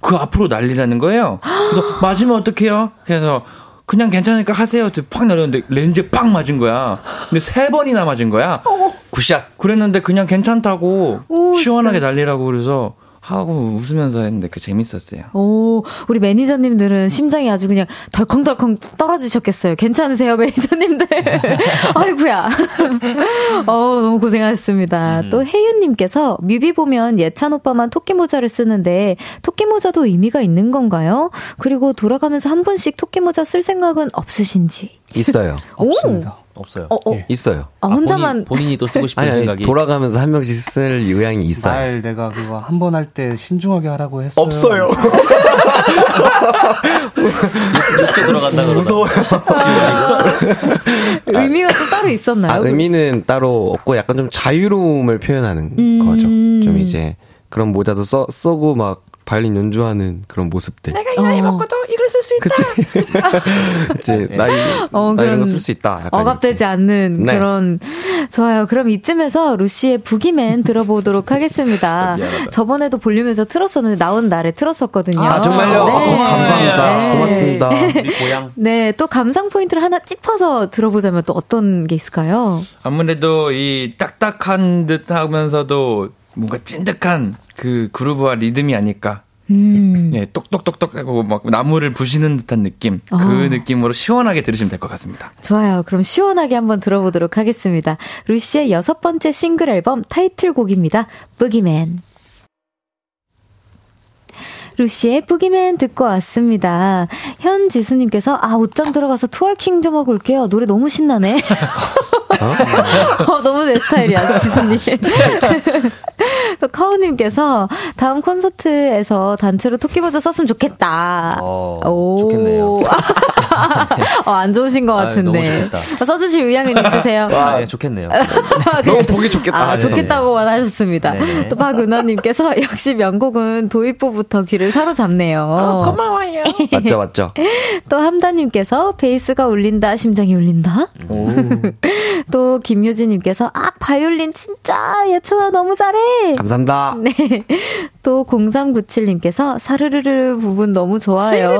그 앞으로 날리라는 거예요. 그래서 맞으면 어떡해요? 그래서 그냥 괜찮으니까 하세요. 팍 날렸는데 렌즈에 팍 맞은 거야. 근데 세 번이나 맞은 거야. 굿샷. 그랬는데 그냥 괜찮다고 오, 시원하게 날리라고 그래서 하고 웃으면서 했는데 그 재밌었어요. 오, 우리 매니저님들은 심장이 아주 그냥 덜컹덜컹 떨어지셨겠어요. 괜찮으세요, 매니저님들? 아이구야. 어, 너무 고생하셨습니다. 음. 또 혜윤님께서 뮤비 보면 예찬 오빠만 토끼 모자를 쓰는데 토끼 모자도 의미가 있는 건가요? 그리고 돌아가면서 한 번씩 토끼 모자 쓸 생각은 없으신지? 있어요. 없습니다. 없어요. 어, 어. 예. 있어요. 아, 혼자만 본인, 이또 쓰고 싶은 아니, 아니, 생각이 돌아가면서 한 명씩 쓸 의향이 있어요. 말 내가 그거 한 번 할 때 신중하게 하라고 했어요. 없어요. 육제 그러다. 무서워요. 의미가 또 따로 있었나요? 아, 의미는 따로 없고 약간 좀 자유로움을 표현하는 음. 거죠. 좀 이제 그런 모자도 써, 쓰고 막 바이올린 연주하는 그런 모습들. 내가 이 나이 먹고도 이걸 쓸 수 있다. 그치. 그치. 나이, 어, 나 이런 거 쓸 수 있다. 약간 억압되지 이렇게. 않는 네. 그런 좋아요. 그럼 이쯤에서 루시의 부기맨 들어보도록 하겠습니다. 저번에도 볼륨에서 틀었었는데 나온 날에 틀었었거든요. 아, 정말요? 네. 아, 고- 감사합니다. 네. 고맙습니다. 우리 고향. 네, 또 감상 포인트를 하나 찝어서 들어보자면 또 어떤 게 있을까요? 아무래도 이 딱딱한 듯 하면서도 뭔가 찐득한 그 그루브와 리듬이 아닐까. 음. 예, 똑똑똑똑 하고 막 나무를 부시는 듯한 느낌. 그 어. 느낌으로 시원하게 들으시면 될 것 같습니다. 좋아요. 그럼 시원하게 한번 들어보도록 하겠습니다. 루시의 여섯 번째 싱글 앨범 타이틀곡입니다. 부기맨. 루시의 부기맨 듣고 왔습니다. 현지수님께서 아 옷장 들어가서 투얼킹 좀 하고 올게요. 노래 너무 신나네. 어, 너무 내 스타일이야, 지수님. 또 카우님께서 다음 콘서트에서 단체로 토끼 모자 썼으면 좋겠다. 어, 오. 좋겠네요. 어, 안 좋으신 것 아, 같은데. 너무 좋겠다. 써주실 의향은 있으세요? 아, 예, 좋겠네요. 너무 보기 좋겠다. 아. 좋겠다고만 하셨습니다. 네네. 또 박은하님께서 역시 명곡은 도입부부터 귀를 사로잡네요. 고마워요. 맞죠, 맞죠. 또 함다님께서 베이스가 울린다, 심장이 울린다. 또 김효진님께서 아 바이올린 진짜 예찬아 너무 잘해. 감사합니다. 네. 또 0397님께서 사르르르 부분 너무 좋아요.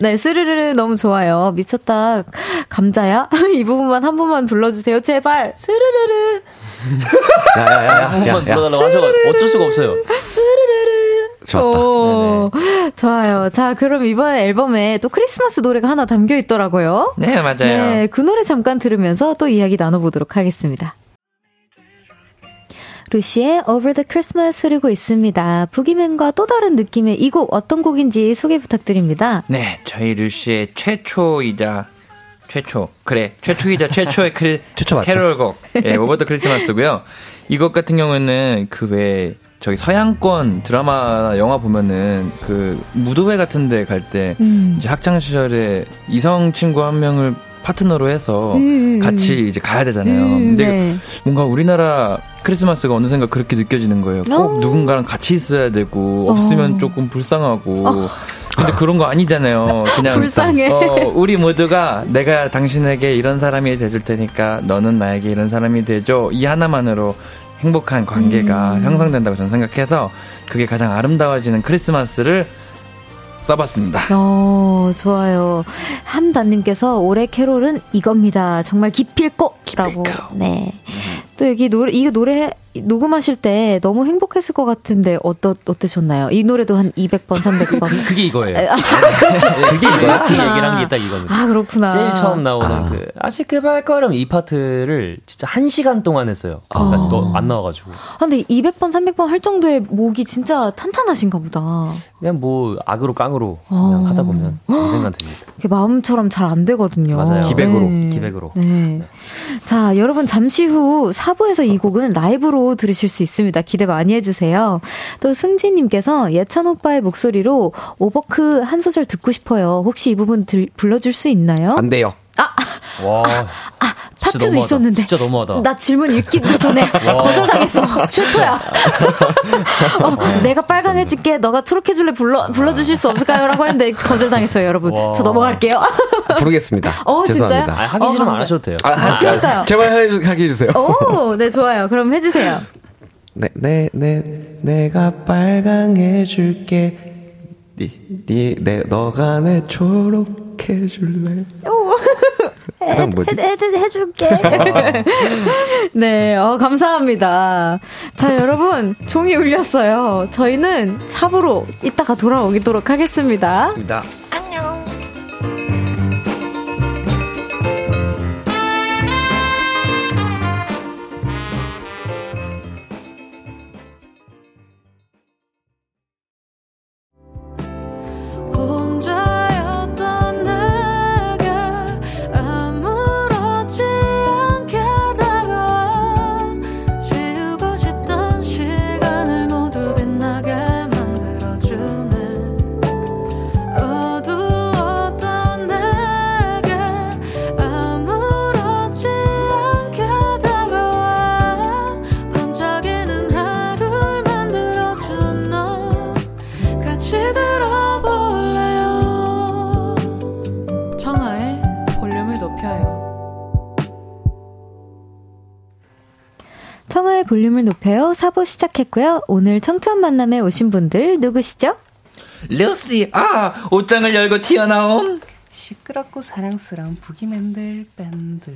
네, 스르르르 너무 좋아요. 미쳤다. 감자야? 이 부분만 한 번만 불러주세요. 제발. 스르르르. 야, 야, 야, 야, 한 번만 야, 야. 불러달라고 하셔가지고 어쩔 수가 없어요. 스르르르. 좋았다. 오, 좋아요. 자, 그럼 이번 앨범에 또 크리스마스 노래가 하나 담겨 있더라고요. 네, 맞아요. 네, 그 노래 잠깐 들으면서 또 이야기 나눠보도록 하겠습니다. 루시의 Over the Christmas 흐르고 있습니다. 부기맨과 또 다른 느낌의 이 곡 어떤 곡인지 소개 부탁드립니다. 네, 저희 루시의 최초이자 최초 그래 최초이자 최초의 크리, 최초? 캐롤곡 예, 오버 더 크리스마스고요. 이 곡 같은 경우는 그 외에 저기 서양권 드라마 영화 보면은 그 무도회 같은 데 갈때 음. 이제 학창 시절에 이성 친구 한 명을 파트너로 해서 음, 음, 같이 이제 가야 되잖아요. 음, 근데 네. 뭔가 우리나라 크리스마스가 어느샌가 그렇게 느껴지는 거예요. 꼭 어. 누군가랑 같이 있어야 되고 없으면 어. 조금 불쌍하고. 근데 그런 거 아니잖아요. 그냥 불쌍해. 어, 우리 모두가 내가 당신에게 이런 사람이 돼줄 테니까 너는 나에게 이런 사람이 되죠. 이 하나만으로 행복한 관계가 음. 형성된다고 저는 생각해서 그게 가장 아름다워지는 크리스마스를 써봤습니다. 어, 좋아요. 함다님께서 올해 캐롤은 이겁니다. 정말 기필꽃이라고. 기필꽃. 네. 또 여기 노래, 이 노래 녹음하실 때 너무 행복했을 것 같은데 어떠, 어떠셨나요? 이 노래도 한 200번, 300번. 그게 이거예요. 아, 그게 이거야. 그. 얘기를 한 게 딱 이겁니다. 아, 그렇구나. 제일 처음 나오는 아. 그 아직 그 발걸음 이 파트를 진짜 한 시간 동안 했어요. 그러니까 아. 너안 나와가지고 아, 근데 200번, 300번 할 정도의 목이 진짜 탄탄하신가 보다. 그냥 뭐 악으로 깡으로 그냥 어. 하다 보면 언젠간 됩니다. 그게 마음처럼 잘 안 되거든요. 맞아요. 기백으로. 네. 기백으로. 네. 자, 여러분 잠시 후 4부에서 이 곡은 라이브로 들으실 수 있습니다. 기대 많이 해주세요. 또 승지님께서 예찬 오빠의 목소리로 오버크 한 소절 듣고 싶어요. 혹시 이 부분 들, 불러줄 수 있나요? 안 돼요. 와. 아, 진짜 파트도 너무하다. 있었는데. 진짜 너무하다. 나 질문 읽기도 전에 거절당했어. 최초야. 어, 내가 빨강 해줄게. 너가 초록 해줄래 불러, 불러주실 수 없을까요? 라고 했는데 거절당했어요, 여러분. 와. 저 넘어갈게요. 부르겠습니다. 어, 진짜요? 죄송합니다. 아, 하기 어, 싫으면 감사- 안 하셔도 돼요. 아, 아, 그러니까요. 제발 해- 하게 해주세요. 오, 네, 좋아요. 그럼 해주세요. 네, 네, 네, 내가 빨강해줄게. 니, 니, 내, 너가 내 초록 해줄래. 그다음 뭐지? 해, 해, 해줄게. 네, 어, 감사합니다. 자, 여러분, 종이 울렸어요. 저희는 4부로 이따가 돌아오도록 하겠습니다. 입니다. 4부 시작했고요. 오늘 청천 만남에 오신 분들 누구시죠? 루시, 아, 옷장을 열고 튀어나온 시끄럽고 사랑스러운 부기맨들 밴드.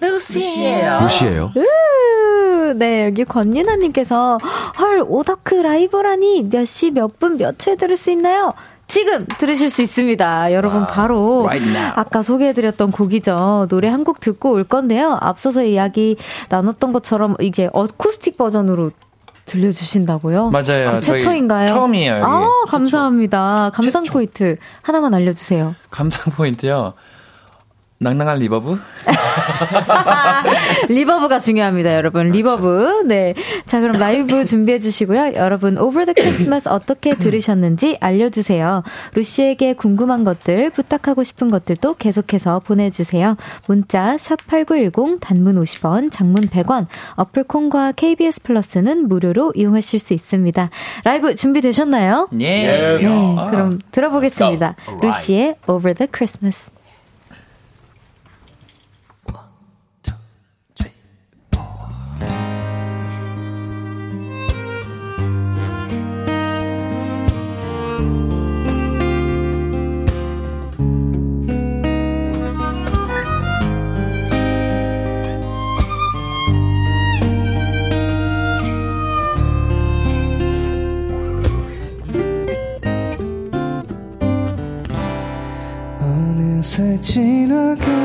루시예요. 루시예요. 으, 네, 여기 권윤아님께서 헐 오더크 라이브라니 몇 시 몇 분 몇 초에 들을 수 있나요? 지금 들으실 수 있습니다. 여러분 바로 right now. 아까 소개해드렸던 곡이죠. 노래 한 곡 듣고 올 건데요. 앞서서 이야기 나눴던 것처럼 이게 어쿠스틱 버전으로 들려주신다고요? 맞아요. 아, 최초인가요? 처음이에요, 이게. 아, 감사합니다. 감상 포인트 하나만 알려주세요. 감상 포인트요. 낭낭한 reverb? reverb가 중요합니다, 여러분. reverb. 네. 자, 그럼 라이브 준비해 주시고요. 여러분, Over the Christmas 어떻게 들으셨는지 알려주세요. 루시에게 궁금한 것들, 부탁하고 싶은 것들도 계속해서 보내주세요. 문자, 샵8910, 단문 50원, 장문 100원, 어플콘과 KBS 플러스는 무료로 이용하실 수 있습니다. 라이브 준비되셨나요? 예. 네. 그럼 들어보겠습니다. 루시의 Over the Christmas. 어느새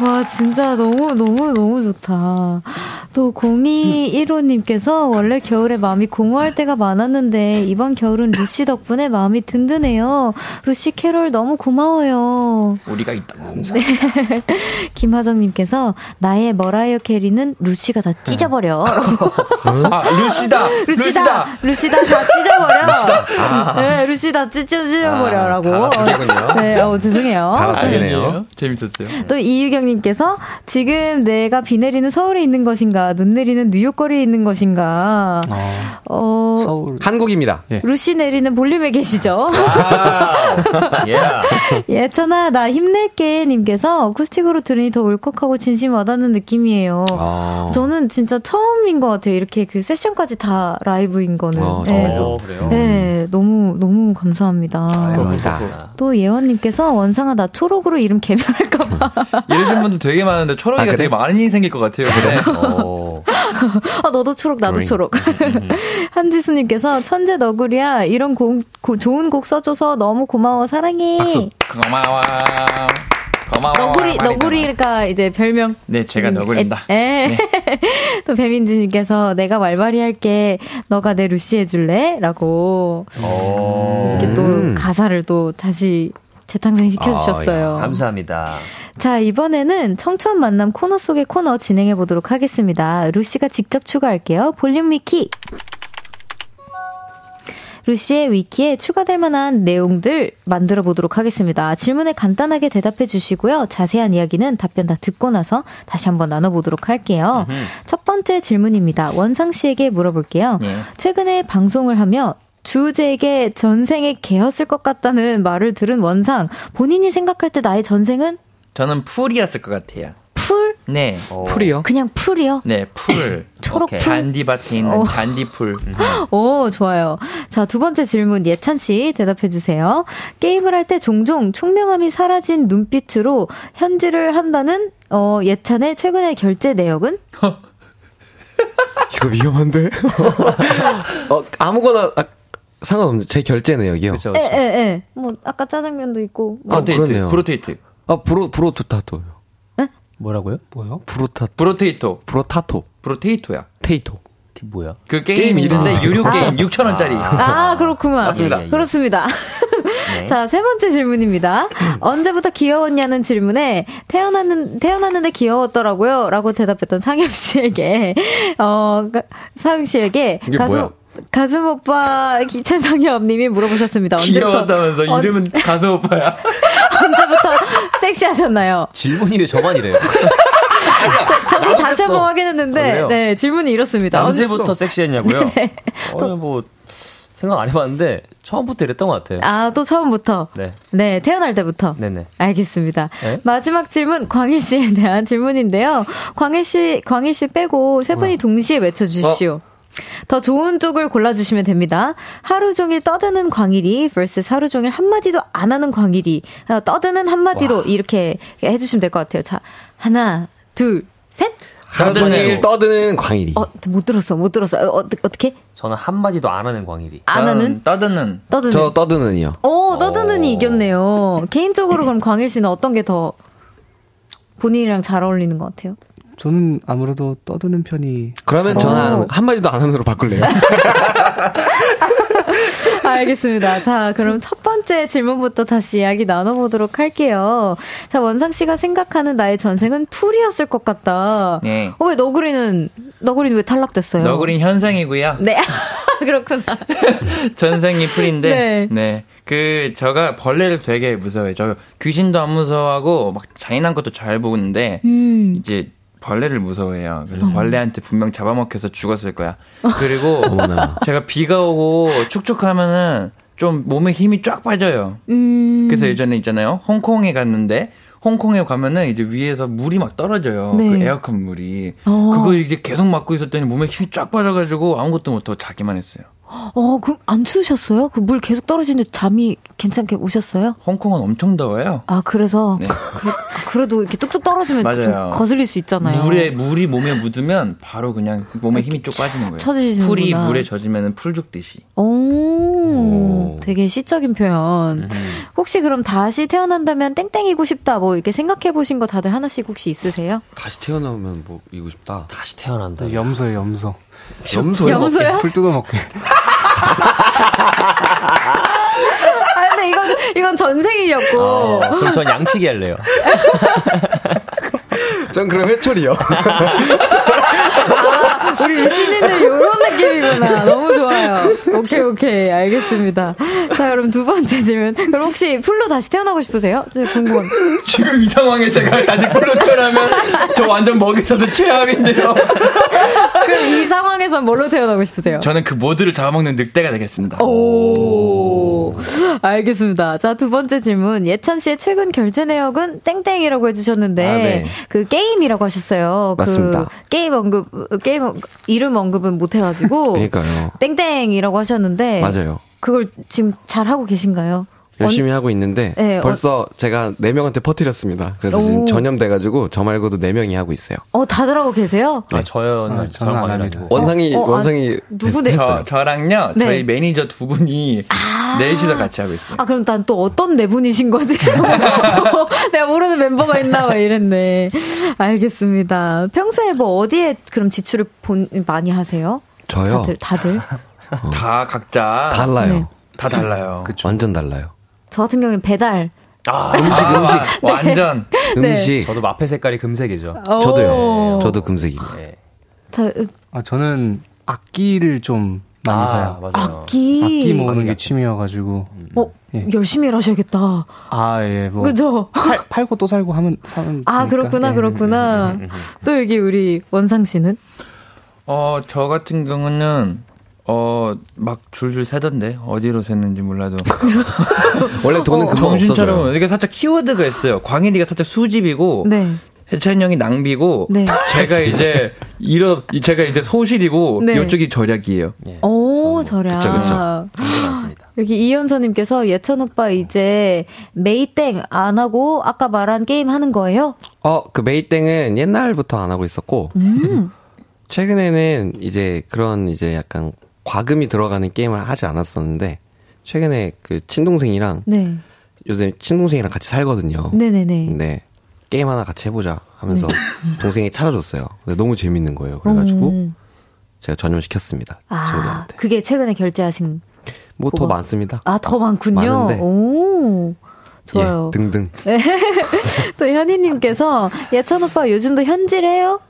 와, 진짜 너무, 너무, 너무 좋다. 또, 0215님께서 원래 겨울에 마음이 공허할 때가 많았는데, 이번 겨울은 루시 덕분에 마음이 든든해요. 루시 캐롤 너무 고마워요. 우리가 있다. 김하정님께서, 나의 머라이어 캐리는 루시가 다 찢어버려. 아, 루시다! 루시다! 루시다 다 찢어버려! 네, 루시 다 찢어, 찢어버려라고. 아. 네, 어, 죄송해요. 다 찢기네요. 아니에요? 재밌었어요. 또 이유경님께서 지금 내가 비 내리는 서울에 있는 것인가, 눈 내리는 뉴욕 거리에 있는 것인가, 어, 어, 서울. 한국입니다. 루시 내리는 볼륨에 계시죠? 예. 예천아, 나 힘낼게. 님께서 어쿠스틱으로 들으니 더 울컥하고 진심 와닿는 느낌이에요. 아. 저는 진짜 처음인 것 같아요. 이렇게 그 세션까지 다 라이브인 거는. 어, 네. 어, 그래요? 네, 너무, 너무 감사합니다. 감사합니다. 또 예원님께서 원상아, 나 초록으로 이름 개명할까봐. 이러신 분들 되게 많은데 초록이가 아, 그래? 되게 많이 생길 것 같아요. 그래. 어. 아, 너도 초록, 나도 초록. 한지수님께서 천재 너구리야, 이런 곡, 고- 좋은 곡 써줘서 너무 고마워, 사랑해. 고마워. 고마워. 너구리. 너구리가 이제 별명. 네, 제가 너구리입니다. 에, 에. 또 배민지님께서 내가 말발이 할게, 너가 내 루시 해줄래? 라고 어. 이렇게 또 음. 가사를 또 다시 재탄생 시켜주셨어요. 감사합니다. 자, 이번에는 청초한 만남 코너 속의 코너 진행해 보도록 하겠습니다. 루시가 직접 추가할게요. 볼륨 위키. 루시의 위키에 추가될 만한 내용들 만들어 보도록 하겠습니다. 질문에 간단하게 대답해 주시고요. 자세한 이야기는 답변 다 듣고 나서 다시 한번 나눠보도록 할게요. 첫 번째 질문입니다. 원상 씨에게 물어볼게요. 네. 최근에 방송을 하며 주제에게 전생에 개였을 것 같다는 말을 들은 원상. 본인이 생각할 때 나의 전생은 저는 풀이었을 것 같아요. 풀? 네. 풀이요? 그냥 풀이요? 네, 풀. 초록. 풀? 잔디밭에 있는 어. 잔디풀. 오, 좋아요. 자, 두 번째 질문 예찬 씨 대답해 주세요. 게임을 할 때 종종 총명함이 사라진 눈빛으로 현질을 한다는 어, 예찬의 최근의 결제 내역은? 이거 위험한데? 어, 아무거나, 아, 상관없는데, 제 결제 내역이요. 그렇죠. 에, 에, 에. 뭐 아까 짜장면도 있고. 뭐. 아, 브로테이트. 그러네요. 브로테이트. 아, 브로, 브로투타토요. 뭐라고요? 뭐요? 브로타, 브로테이토. 브로타토. 브로테이토야. 테이토. 그 뭐야? 그 게임, 게임 이름인데 이름. 유료 게임 6,000원짜리. 아, 그렇구만. 맞습니다. 예, 예. 그렇습니다. 네. 자, 세 번째 질문입니다. 언제부터 귀여웠냐는 질문에 태어났는, 태어났는데 귀여웠더라고요. 라고 대답했던 상엽 씨에게, 어, 가- 상엽 씨에게 이게 가수, 뭐야? 가슴 오빠 기- 최상엽 님이 물어보셨습니다. 언제부터, 귀여웠다면서 언- 이름은 가수 오빠야. 언제부터 섹시하셨나요? 질문이 왜 저만 이래요? 저, 도 다시 한번 아, 확인했는데, 그래요? 네, 질문이 이렇습니다. 언제부터 섹시했냐고요? 네. 어, 뭐 생각 안 해봤는데 처음부터 이랬던 것 같아요. 아, 또 처음부터. 네. 네, 태어날 때부터. 네네. 알겠습니다. 네? 마지막 질문 광일 씨에 대한 질문인데요. 광일 씨, 광일 씨 빼고 세 분이 동시에 외쳐 주십시오. 더 좋은 쪽을 골라주시면 됩니다. 하루 종일 떠드는 광일이 vs 하루 종일 한마디도 안 하는 광일이 어, 떠드는 한마디로 이렇게 해주시면 될 것 같아요. 자, 하나, 둘, 셋. 하루 종일 떠드는 광일이. 어, 못 들었어, 못 들었어. 어, 어떻게, 어떻게? 저는 한마디도 안 하는 광일이. 안 하는? 떠드는. 떠드는. 저 떠드는이요. 오, 떠드는이 이겼네요. 개인적으로 그럼 광일 씨는 어떤 게 더 본인이랑 잘 어울리는 것 같아요? 저는 아무래도 떠드는 편이 그러면 어. 저는 한마디도 안 하는으로 바꿀래요. 알겠습니다. 자, 그럼 첫 번째 질문부터 다시 이야기 나눠보도록 할게요. 자, 원상 씨가 생각하는 나의 전생은 풀이었을 것 같다. 네. 어, 왜 너구리는, 너구리는 왜 탈락됐어요? 너구린 현상이고요. 네. 그렇구나. 전생이 풀인데. 네. 네. 그 저가 벌레를 되게 무서워해요. 저 귀신도 안 무서워하고 막 잔인한 것도 잘 보는데 음. 이제 벌레를 무서워해요. 그래서 벌레한테 분명 잡아먹혀서 죽었을 거야. 그리고. 제가 비가 오고 축축하면은 좀 몸에 힘이 쫙 빠져요. 음. 그래서 예전에 있잖아요. 홍콩에 갔는데 홍콩에 가면은 이제 위에서 물이 막 떨어져요. 네. 그 에어컨 물이. 어. 그거 이제 계속 맞고 있었더니 몸에 힘이 쫙 빠져가지고 아무것도 못하고 자기만 했어요. 어, 그럼 안 추우셨어요? 그 물 계속 떨어지는데 잠이 괜찮게 오셨어요? 홍콩은 엄청 더워요. 아, 그래서 네. 그 래, 도 이렇게 뚝뚝 떨어지면 좀 맞아요. 거슬릴 수 있잖아요. 물에 물이 몸에 묻으면 바로 그냥 몸에 힘이 쭉 빠지는 거예요. 쳐지시는구나. 풀이 물에 젖으면 풀 죽듯이. 오, 되게 시적인 표현. 음. 혹시 그럼 다시 태어난다면 땡땡이고 싶다. 뭐 이렇게 생각해 보신 거 다들 하나씩 혹시 있으세요? 다시 태어나면 뭐 이고 싶다. 다시 태어난다. 네, 염소에 염소. 염소요? 염소요? 풀 뜯어 먹게. 아, 근데 이건, 이건 전생이었고. 어, 그럼 전 양치기 할래요. 전 그럼 해철이요. 우리 유진이는 이런 느낌이구나. 너무 좋아요. 오케이, 오케이. 알겠습니다. 자, 그럼 두 번째 질문. 그럼 혹시 풀로 다시 태어나고 싶으세요? 저 궁금한. 지금 이 상황에 제가 다시 풀로 태어나면 저 완전 먹이사도 최악인데요. 그럼 이 상황에선 뭘로 태어나고 싶으세요? 저는 그 모두를 잡아먹는 늑대가 되겠습니다. 오. 알겠습니다. 자, 두 번째 질문. 예찬 씨의 최근 결제 내역은 땡땡이라고 해주셨는데, 아, 네. 그 게임이라고 하셨어요. 맞습니다. 그 게임 언급, 게임, 언- 이름 언급은 못 해가지고. 그러니까요. 땡땡이라고 하셨는데. 맞아요. 그걸 지금 잘 하고 계신가요? 열심히 하고 있는데 네, 어- 벌써 제가 네 명한테 퍼뜨렸습니다. 그래서 지금 오. 전염돼가지고 저 말고도 네 명이 하고 있어요. 어, 다들 하고 계세요? 아, 저는 아, 저는 안 합니다. 원상이 어, 아, 원상이 누구 됐- 내- 저. 저랑요, 네. 저희 매니저 두 분이 넷이서 같이 하고 있어요. 아, 그럼 난 또 어떤 네 분이신 거지? 내가 모르는 멤버가 있나 봐 이랬네. 알겠습니다. 평소에 뭐 어디에 그럼 지출을 본, 많이 하세요? 저요 다들, 다들? 다 각자 달라요. 네. 다 달라요. 완전 달라요. 저 같은 경우는 배달. 아, 음식, 음식. 완전. 네. 음식 저도 마페 색깔이 금색이죠. 저도요. 오. 저도 금색입니다. 네. 다, 아, 저는 악기를 좀 많이 아, 사요. 맞아요. 악기. 악기 모으는 게. 취미여가지고. 어, 예. 열심히 일하셔야겠다. 아, 예, 뭐. 그죠? 팔, 팔고 또 살고 하면, 사면. 아, 되니까. 그렇구나, 예. 그렇구나. 또 여기 우리 원상 씨는? 어, 저 같은 경우는, 어, 막 줄줄 세던데, 어디로 샜는지 몰라도. 원래 돈은 어, 금방 정신처럼, 없어져요. 이게 살짝 키워드가 있어요. 광일이가 살짝 수집이고, 네. 세찬 형이 낭비고, 네. 제가 이제, 이러, 제가 이제 소실이고, 네. 이쪽이 절약이에요. 예. 오, 저렴. 그쵸, 그쵸. 굉장히 많습니다. 여기 이현서님께서 예천 오빠 이제 메이땡 안 하고 아까 말한 게임 하는 거예요? 어, 그 메이땡은 옛날부터 안 하고 있었고, 음. 최근에는 이제 그런 이제 약간 과금이 들어가는 게임을 하지 않았었는데, 최근에 그 친동생이랑, 네. 요새 친동생이랑 같이 살거든요. 네네네. 근데 게임 하나 같이 해보자 하면서 동생이 찾아줬어요. 근데 너무 재밌는 거예요. 그래가지고 음. 제가 전염시켰습니다. 아, 친구들한테. 그게 최근에 결제하신. 뭐 더? 많습니다. 아, 더 많군요. 많은데. 오. 좋아요. 예, 등등. 또 현희님께서 예찬 오빠 요즘도 현질해요?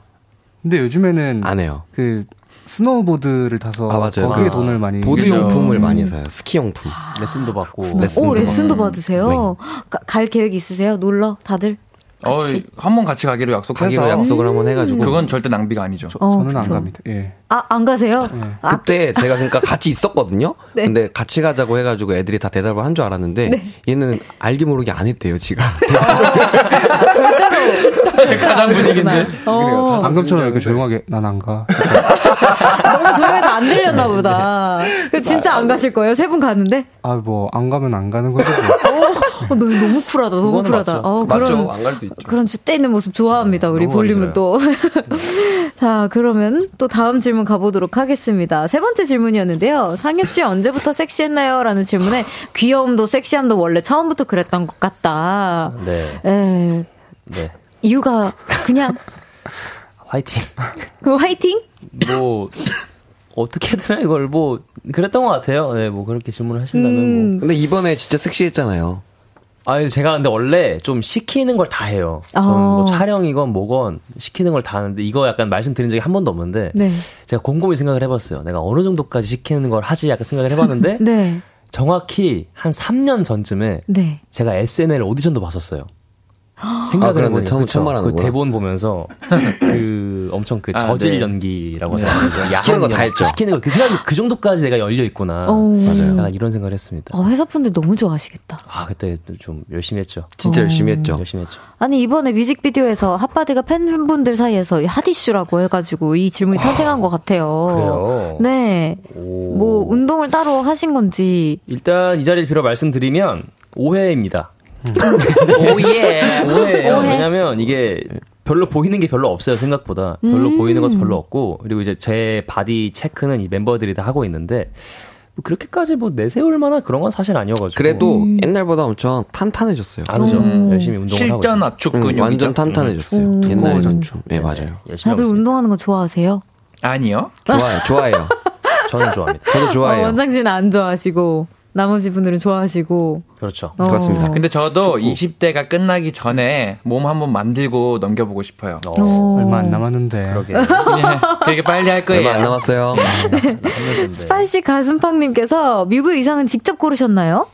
근데 요즘에는 안 해요. 그 스노우보드를 타서 아, 맞아요. 거기에 아. 돈을 많이 보드. 용품을 음. 많이 사요. 스키 용품. 레슨도 받고. 레슨도 오, 레슨도 받고. 받으세요? 가- 갈 계획 있으세요? 놀러? 다들? 어, 같이? 한번 같이 가기로 약속해서. 가기로 약속을 한번 해가지고. 그건 절대 낭비가 아니죠. 저, 어, 저는 안 그쵸. 갑니다. 예. 아, 안 가세요? 네. 아, 그때 제가 그러니까 같이 있었거든요. 네. 근데 같이 가자고 해가지고 애들이 다 대답을 한 줄 알았는데 네. 얘는 알게 모르게 안 했대요. 지가. 가장 분위기인데. 어, 방금처럼 이렇게 조용하게 난 안 가. 너무 조용해서 안 들렸나 보다. 그 진짜 안 가실 거예요? 세 분 가는데? 아, 뭐, 안 가면 안 가는 거죠. 뭐. 어, 너 너무 쿨하다, 너무 쿨하다. 맞죠. 어, 맞죠? 그런, 안 갈 수 있죠. 그런 줏대 있는 모습 좋아합니다, 우리 너무 볼륨은 또. 자, 그러면 또 다음 질문 가보도록 하겠습니다. 세 번째 질문이었는데요. 상엽 씨 언제부터 섹시했나요? 라는 질문에 귀여움도 섹시함도 원래 처음부터 그랬던 것 같다. 네. 에, 네. 이유가 그냥, 화이팅. 그 화이팅? 뭐, 어떻게든 해, 이걸 뭐, 그랬던 것 같아요. 네, 뭐, 그렇게 질문을 하신다면 뭐. 음, 근데 이번에 진짜 섹시했잖아요. 아니, 제가 근데 원래 좀 시키는 걸 다 해요. 저는 어. 뭐 촬영이건 뭐건 시키는 걸 다 하는데, 이거 약간 말씀드린 적이 한 번도 없는데, 네. 제가 곰곰이 생각을 해봤어요. 내가 어느 정도까지 시키는 걸 하지 약간 생각을 해봤는데, 네. 정확히 한 3년 전쯤에 네. 제가 SNL 오디션도 봤었어요. 생각을 아, 해보니 처음-? 처음 그 말하는구나. 대본 보면서 그 엄청 그 아, 저질 네. 연기라고 하잖아요. 시키는 거다 야한 했죠. 시키는 거 그 생각 그 정도까지 내가 열려 있구나. 어. 맞아요. 약간 이런 생각을 했습니다. 어, 회사 분들 너무 좋아하시겠다. 아 그때 좀 열심히 했죠. 진짜 열심히 했죠. 열심히 했죠. 아니, 이번에 뮤직비디오에서 핫바디가 팬분들 사이에서 핫이슈라고 해가지고 이 질문이 탄생한 것 같아요. 그래요. 네. 오. 뭐, 운동을 따로 하신 건지. 일단 이 자리를 빌어 말씀드리면 오해입니다. 오예. 오해예요. 오해? 왜냐면 이게 별로 보이는 게 별로 없어요 생각보다 별로 보이는 것도 별로 없고 그리고 이제 제 body check는 이 멤버들이 다 하고 있는데 뭐 그렇게까지 뭐 내세울 만한 그런 건 사실 아니어가지고 그래도 옛날보다 엄청 탄탄해졌어요. 다르죠. 음. 열심히 운동을 하고 실전. 압축 응, 근육이죠. 완전 탄탄해졌어요. 음. 옛날에는 좀. 네, 맞아요. 열심히 하고 다들 있습니다. 운동하는 거 좋아하세요? 아니요. 좋아요, 좋아해요. 저는 좋아합니다. 저도 좋아해요. 어, 원상 씨는 안 좋아하시고, 나머지 분들은 좋아하시고. 그렇죠. 어. 그렇습니다. 근데 저도 20대가 끝나기 전에 몸 한번 만들고 넘겨보고 싶어요. 어. 얼마 안 남았는데. 그러게. 네, 되게 빨리 할 거예요. 얼마 안 남았어요. 스파이시 가슴팍님께서 뮤비 의상은 직접 고르셨나요?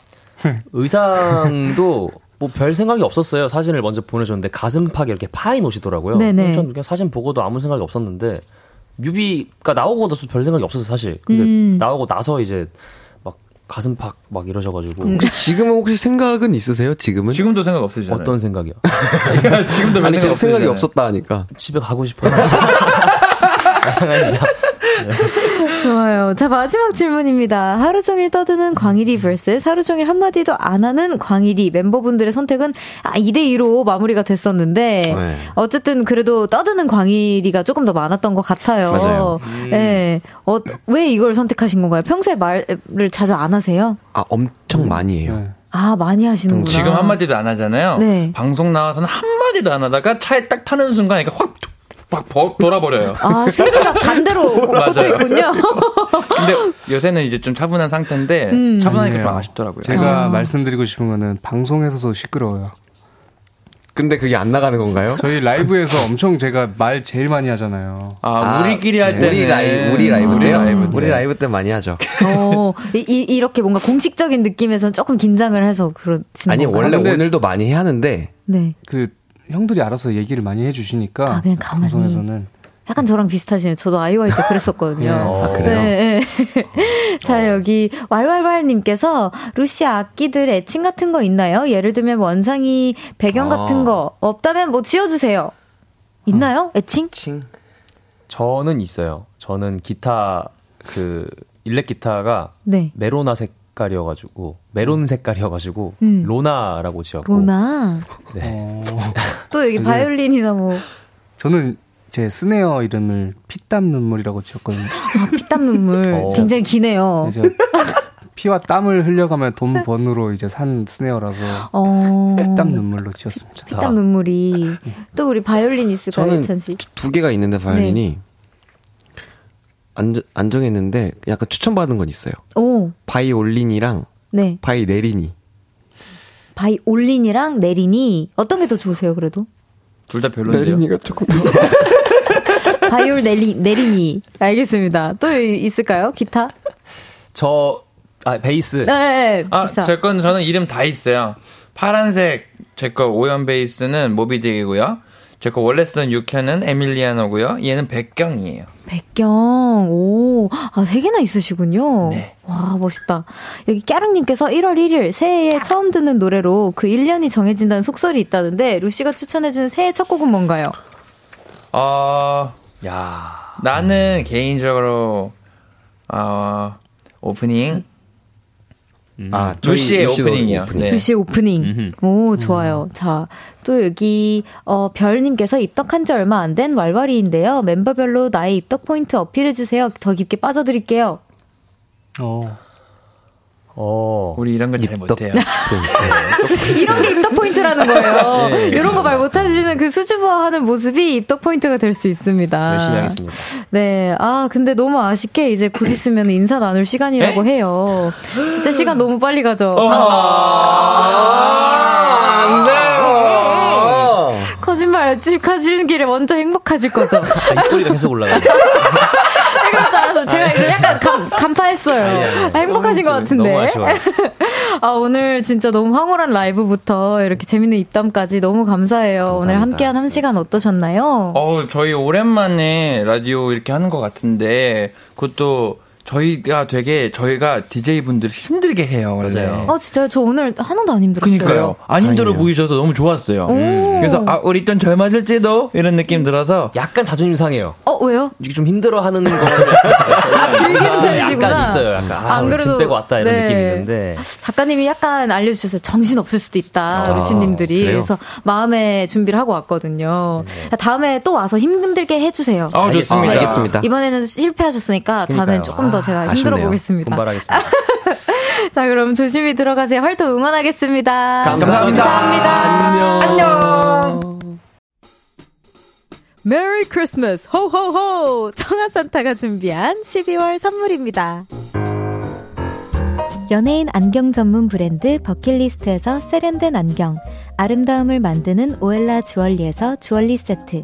의상도 뭐 별 생각이 없었어요. 사진을 먼저 보내줬는데 가슴팍에 이렇게 파인 옷이더라고요. 네네. 전 그냥 사진 보고도 아무 생각이 없었는데 뮤비가 나오고도 별 생각이 없었어요, 사실. 근데 음. 나오고 나서 이제 막 가슴 팍 막 이러셔가지고 혹시 지금은 혹시 생각은 있으세요? 지금은? 지금도 생각 없으시잖아요. 어떤 생각이요? 지금도 별 아니, 계속 생각이. 없었다 하니까. 집에 가고 싶어요. 아닙니다. 좋아요. 자, 마지막 질문입니다. 하루 종일 떠드는 광일이 vs 하루 종일 한마디도 안 하는 광일이 멤버분들의 선택은 아, 2대2로 마무리가 됐었는데, 네. 어쨌든 그래도 떠드는 광일이가 조금 더 많았던 것 같아요. 맞아요. 예. 어, 왜 이걸 선택하신 건가요? 평소에 말을 자주 안 하세요? 아, 엄청 많이 해요. 네. 아, 많이 하시는구나. 지금 한마디도 안 하잖아요. 네. 방송 나와서는 한마디도 안 하다가 차에 딱 타는 순간 이렇게 확, 확 버- 돌아버려요. 아, 스위치가 반대로. 꽂혀 있군요. 근데 요새는 이제 좀 차분한 상태인데 음. 차분하니까 좀 아니에요. 아쉽더라고요. 제가 아. 말씀드리고 싶은 거는 방송에서도 시끄러워요. 근데 그게 안 나가는 건가요? 저희 라이브에서 엄청 제가 말 제일 많이 하잖아요. 아, 우리끼리 할 때는 우리 라이브, 우리 라이브 우리 때요? 라이브 때. 우리 라이브 때 많이 하죠. 어, 이, 이- 이렇게 뭔가 공식적인 느낌에서는 조금 긴장을 해서 그러시는 아니, 건가요? 원래 근데- 오늘도 많이 해야 하는데, 네. 그 형들이 알아서 얘기를 많이 해주시니까 아, 그냥 가만히. 방송에서는 약간 저랑 비슷하시네요. 저도 아이오아이 때 그랬었거든요. 아, 그래요? 네, 네. 자, 여기, 왈왈왈님께서, 루시 악기들 애칭 같은 거 있나요? 예를 들면 원상이 배경 아. 같은 거, 없다면 뭐 지어주세요. 있나요? 애칭? 칭. 저는 있어요. 저는 기타 그 일렉 기타가 네. 메로나 색깔이어가지고 메론 색깔이어가지고 음. 로나라고 지었고 로나. 네. 어, 또 여기 바이올린이나 뭐, 저는 제 스네어 이름을 피땀 눈물이라고 지었거든요. 아, 피땀 눈물. 어. 굉장히 기네요. 제가 피와 땀을 흘려가면 돈 번으로 이제 산 스네어라서 어. 피땀 눈물로 지었습니다. 피땀 눈물이. 또 우리 바이올린 있을까요, 저는 예찬 씨? 두 개가 있는데, 바이올린이. 안, 안 정했는데, 약간 추천받은 건 있어요. 오, 바이올린이랑 네. 바이네린이. 바이올린이랑 내린이. 어떤 게 더 좋으세요, 그래도? 둘 다 별론데요. 조금 더. 바이올 내리, 내린이. 알겠습니다. 또 있을까요? 기타? 저 아, 베이스 네, 네, 아, 기타. 제건 저는 이름 다 있어요. 파란색 제 거 오연 베이스는 모비딕이고요. 제거 원래 쓰던 육현은 에밀리아노고요. 얘는 백경이에요. 백경, 오, 아, 세 개나 있으시군요. 네. 와, 멋있다. 여기 깨랑님께서 1월 1일 새해에 처음 듣는 노래로 그 1년이 정해진다는 속설이 있다는데, 루시가 추천해주는 새해 첫 곡은 뭔가요? 어, 야 나는 개인적으로 어, 오프닝 아, 저희 루시의 오프닝이요. 오프닝. 네. 루시 오프닝. 오, 좋아요. 자, 또 여기, 어, 별님께서 입덕한 지 얼마 안 된 왈왈이인데요. 멤버별로 나의 입덕 포인트 어필해 주세요. 더 깊게 빠져드릴게요. 어, 어. 우리 이런 건 잘 못해요. 이런 게 입덕 포인트라는 거예요. 이런 거 말 못하시는 그 수줍어하는 모습이 입덕 포인트가 될 수 있습니다. 열심히 하겠습니다. 네. 아, 근데 너무 아쉽게 이제 곧 있으면 인사 나눌 시간이라고 해요. 진짜 시간 너무 빨리 가죠. 안 돼요! 거짓말 집 가시는 길에 먼저 행복하실 거죠. 아, 입꼬리가 계속 올라가요. 그럴 줄 알아서 제가 이거 약간 간, 간파했어요. 아니, 아니, 아니. 아, 행복하신 것 같은데. 아, 오늘 진짜 너무 황홀한 라이브부터 이렇게 재밌는 입담까지 너무 감사해요. 오늘 함께한 한 시간 어떠셨나요? 어, 저희 오랜만에 라디오 이렇게 하는 것 같은데, 그것도 저희가 되게, 저희가 DJ 분들 힘들게 해요. 원래. 맞아요. 어, 진짜요? 저 오늘 하나도 안 힘들었어요. 그니까요. 안 힘들어 다행이에요. 보이셔서 너무 좋았어요. 오. 그래서, 아, 우리 좀잘 맞을지도? 이런 느낌 들어서. 약간 자존심 상해요. 어, 왜요? 이게 좀 힘들어하는 거. 아, 즐기는 편이시구나. 약간 있어요. 약간. 아, 안 그래도- 빼고 왔다 이런 네. 느낌이 있는데. 작가님이 약간 알려주셨어요. 정신 없을 수도 있다, 아, 루시님들이. 그래요? 그래서 마음에 준비를 하고 왔거든요. 다음에 또 와서 힘들게 해주세요. 아, 좋습니다. 알겠습니다. 이번에는 실패하셨으니까 다음엔 그러니까요. 조금 더 제가 힘들어 아쉽네요. 보겠습니다. 분발하겠습니다. 자, 그럼 조심히 들어가세요. 활동 응원하겠습니다. 감사합니다. 감사합니다. 안녕. Merry Christmas 호호호 청하 산타가 준비한 12월 선물입니다. 연예인 안경 전문 브랜드 버킷리스트에서 세련된 안경 아름다움을 만드는 오엘라 주얼리에서 주얼리 세트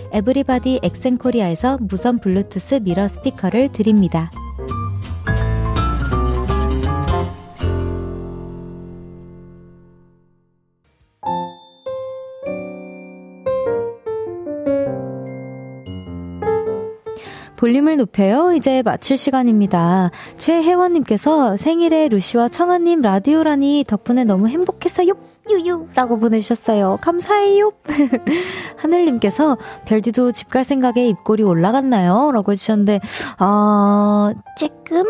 에브리바디 엑센코리아에서 무선 블루투스 mirror 스피커를 드립니다. 볼륨을 높여요. 이제 마칠 시간입니다. 최혜원님께서 생일에 루시와 청하님 라디오라니 덕분에 너무 행복했어요. 유유 라고 보내주셨어요. 감사해요. 하늘님께서 별디도 집 갈 생각에 입꼬리 올라갔나요? 라고 해주셨는데 아 쬐끔?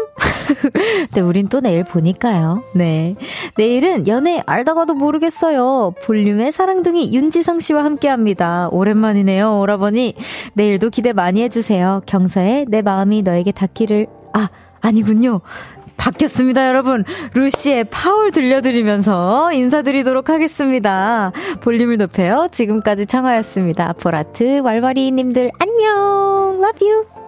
네, 우린 또 내일 보니까요. 네. 내일은 연애 알다가도 모르겠어요. 볼륨의 사랑둥이 윤지성 씨와 함께 합니다. 오랜만이네요, 오라버니. 내일도 기대 많이 해주세요. 경서의 내 마음이 너에게 닿기를, 아, 아니군요. 바뀌었습니다, 여러분. 루시의 파울 들려드리면서 인사드리도록 하겠습니다. 볼륨을 높여요. 지금까지 청하였습니다. 보라트, 왈왈이님들 안녕. Love you.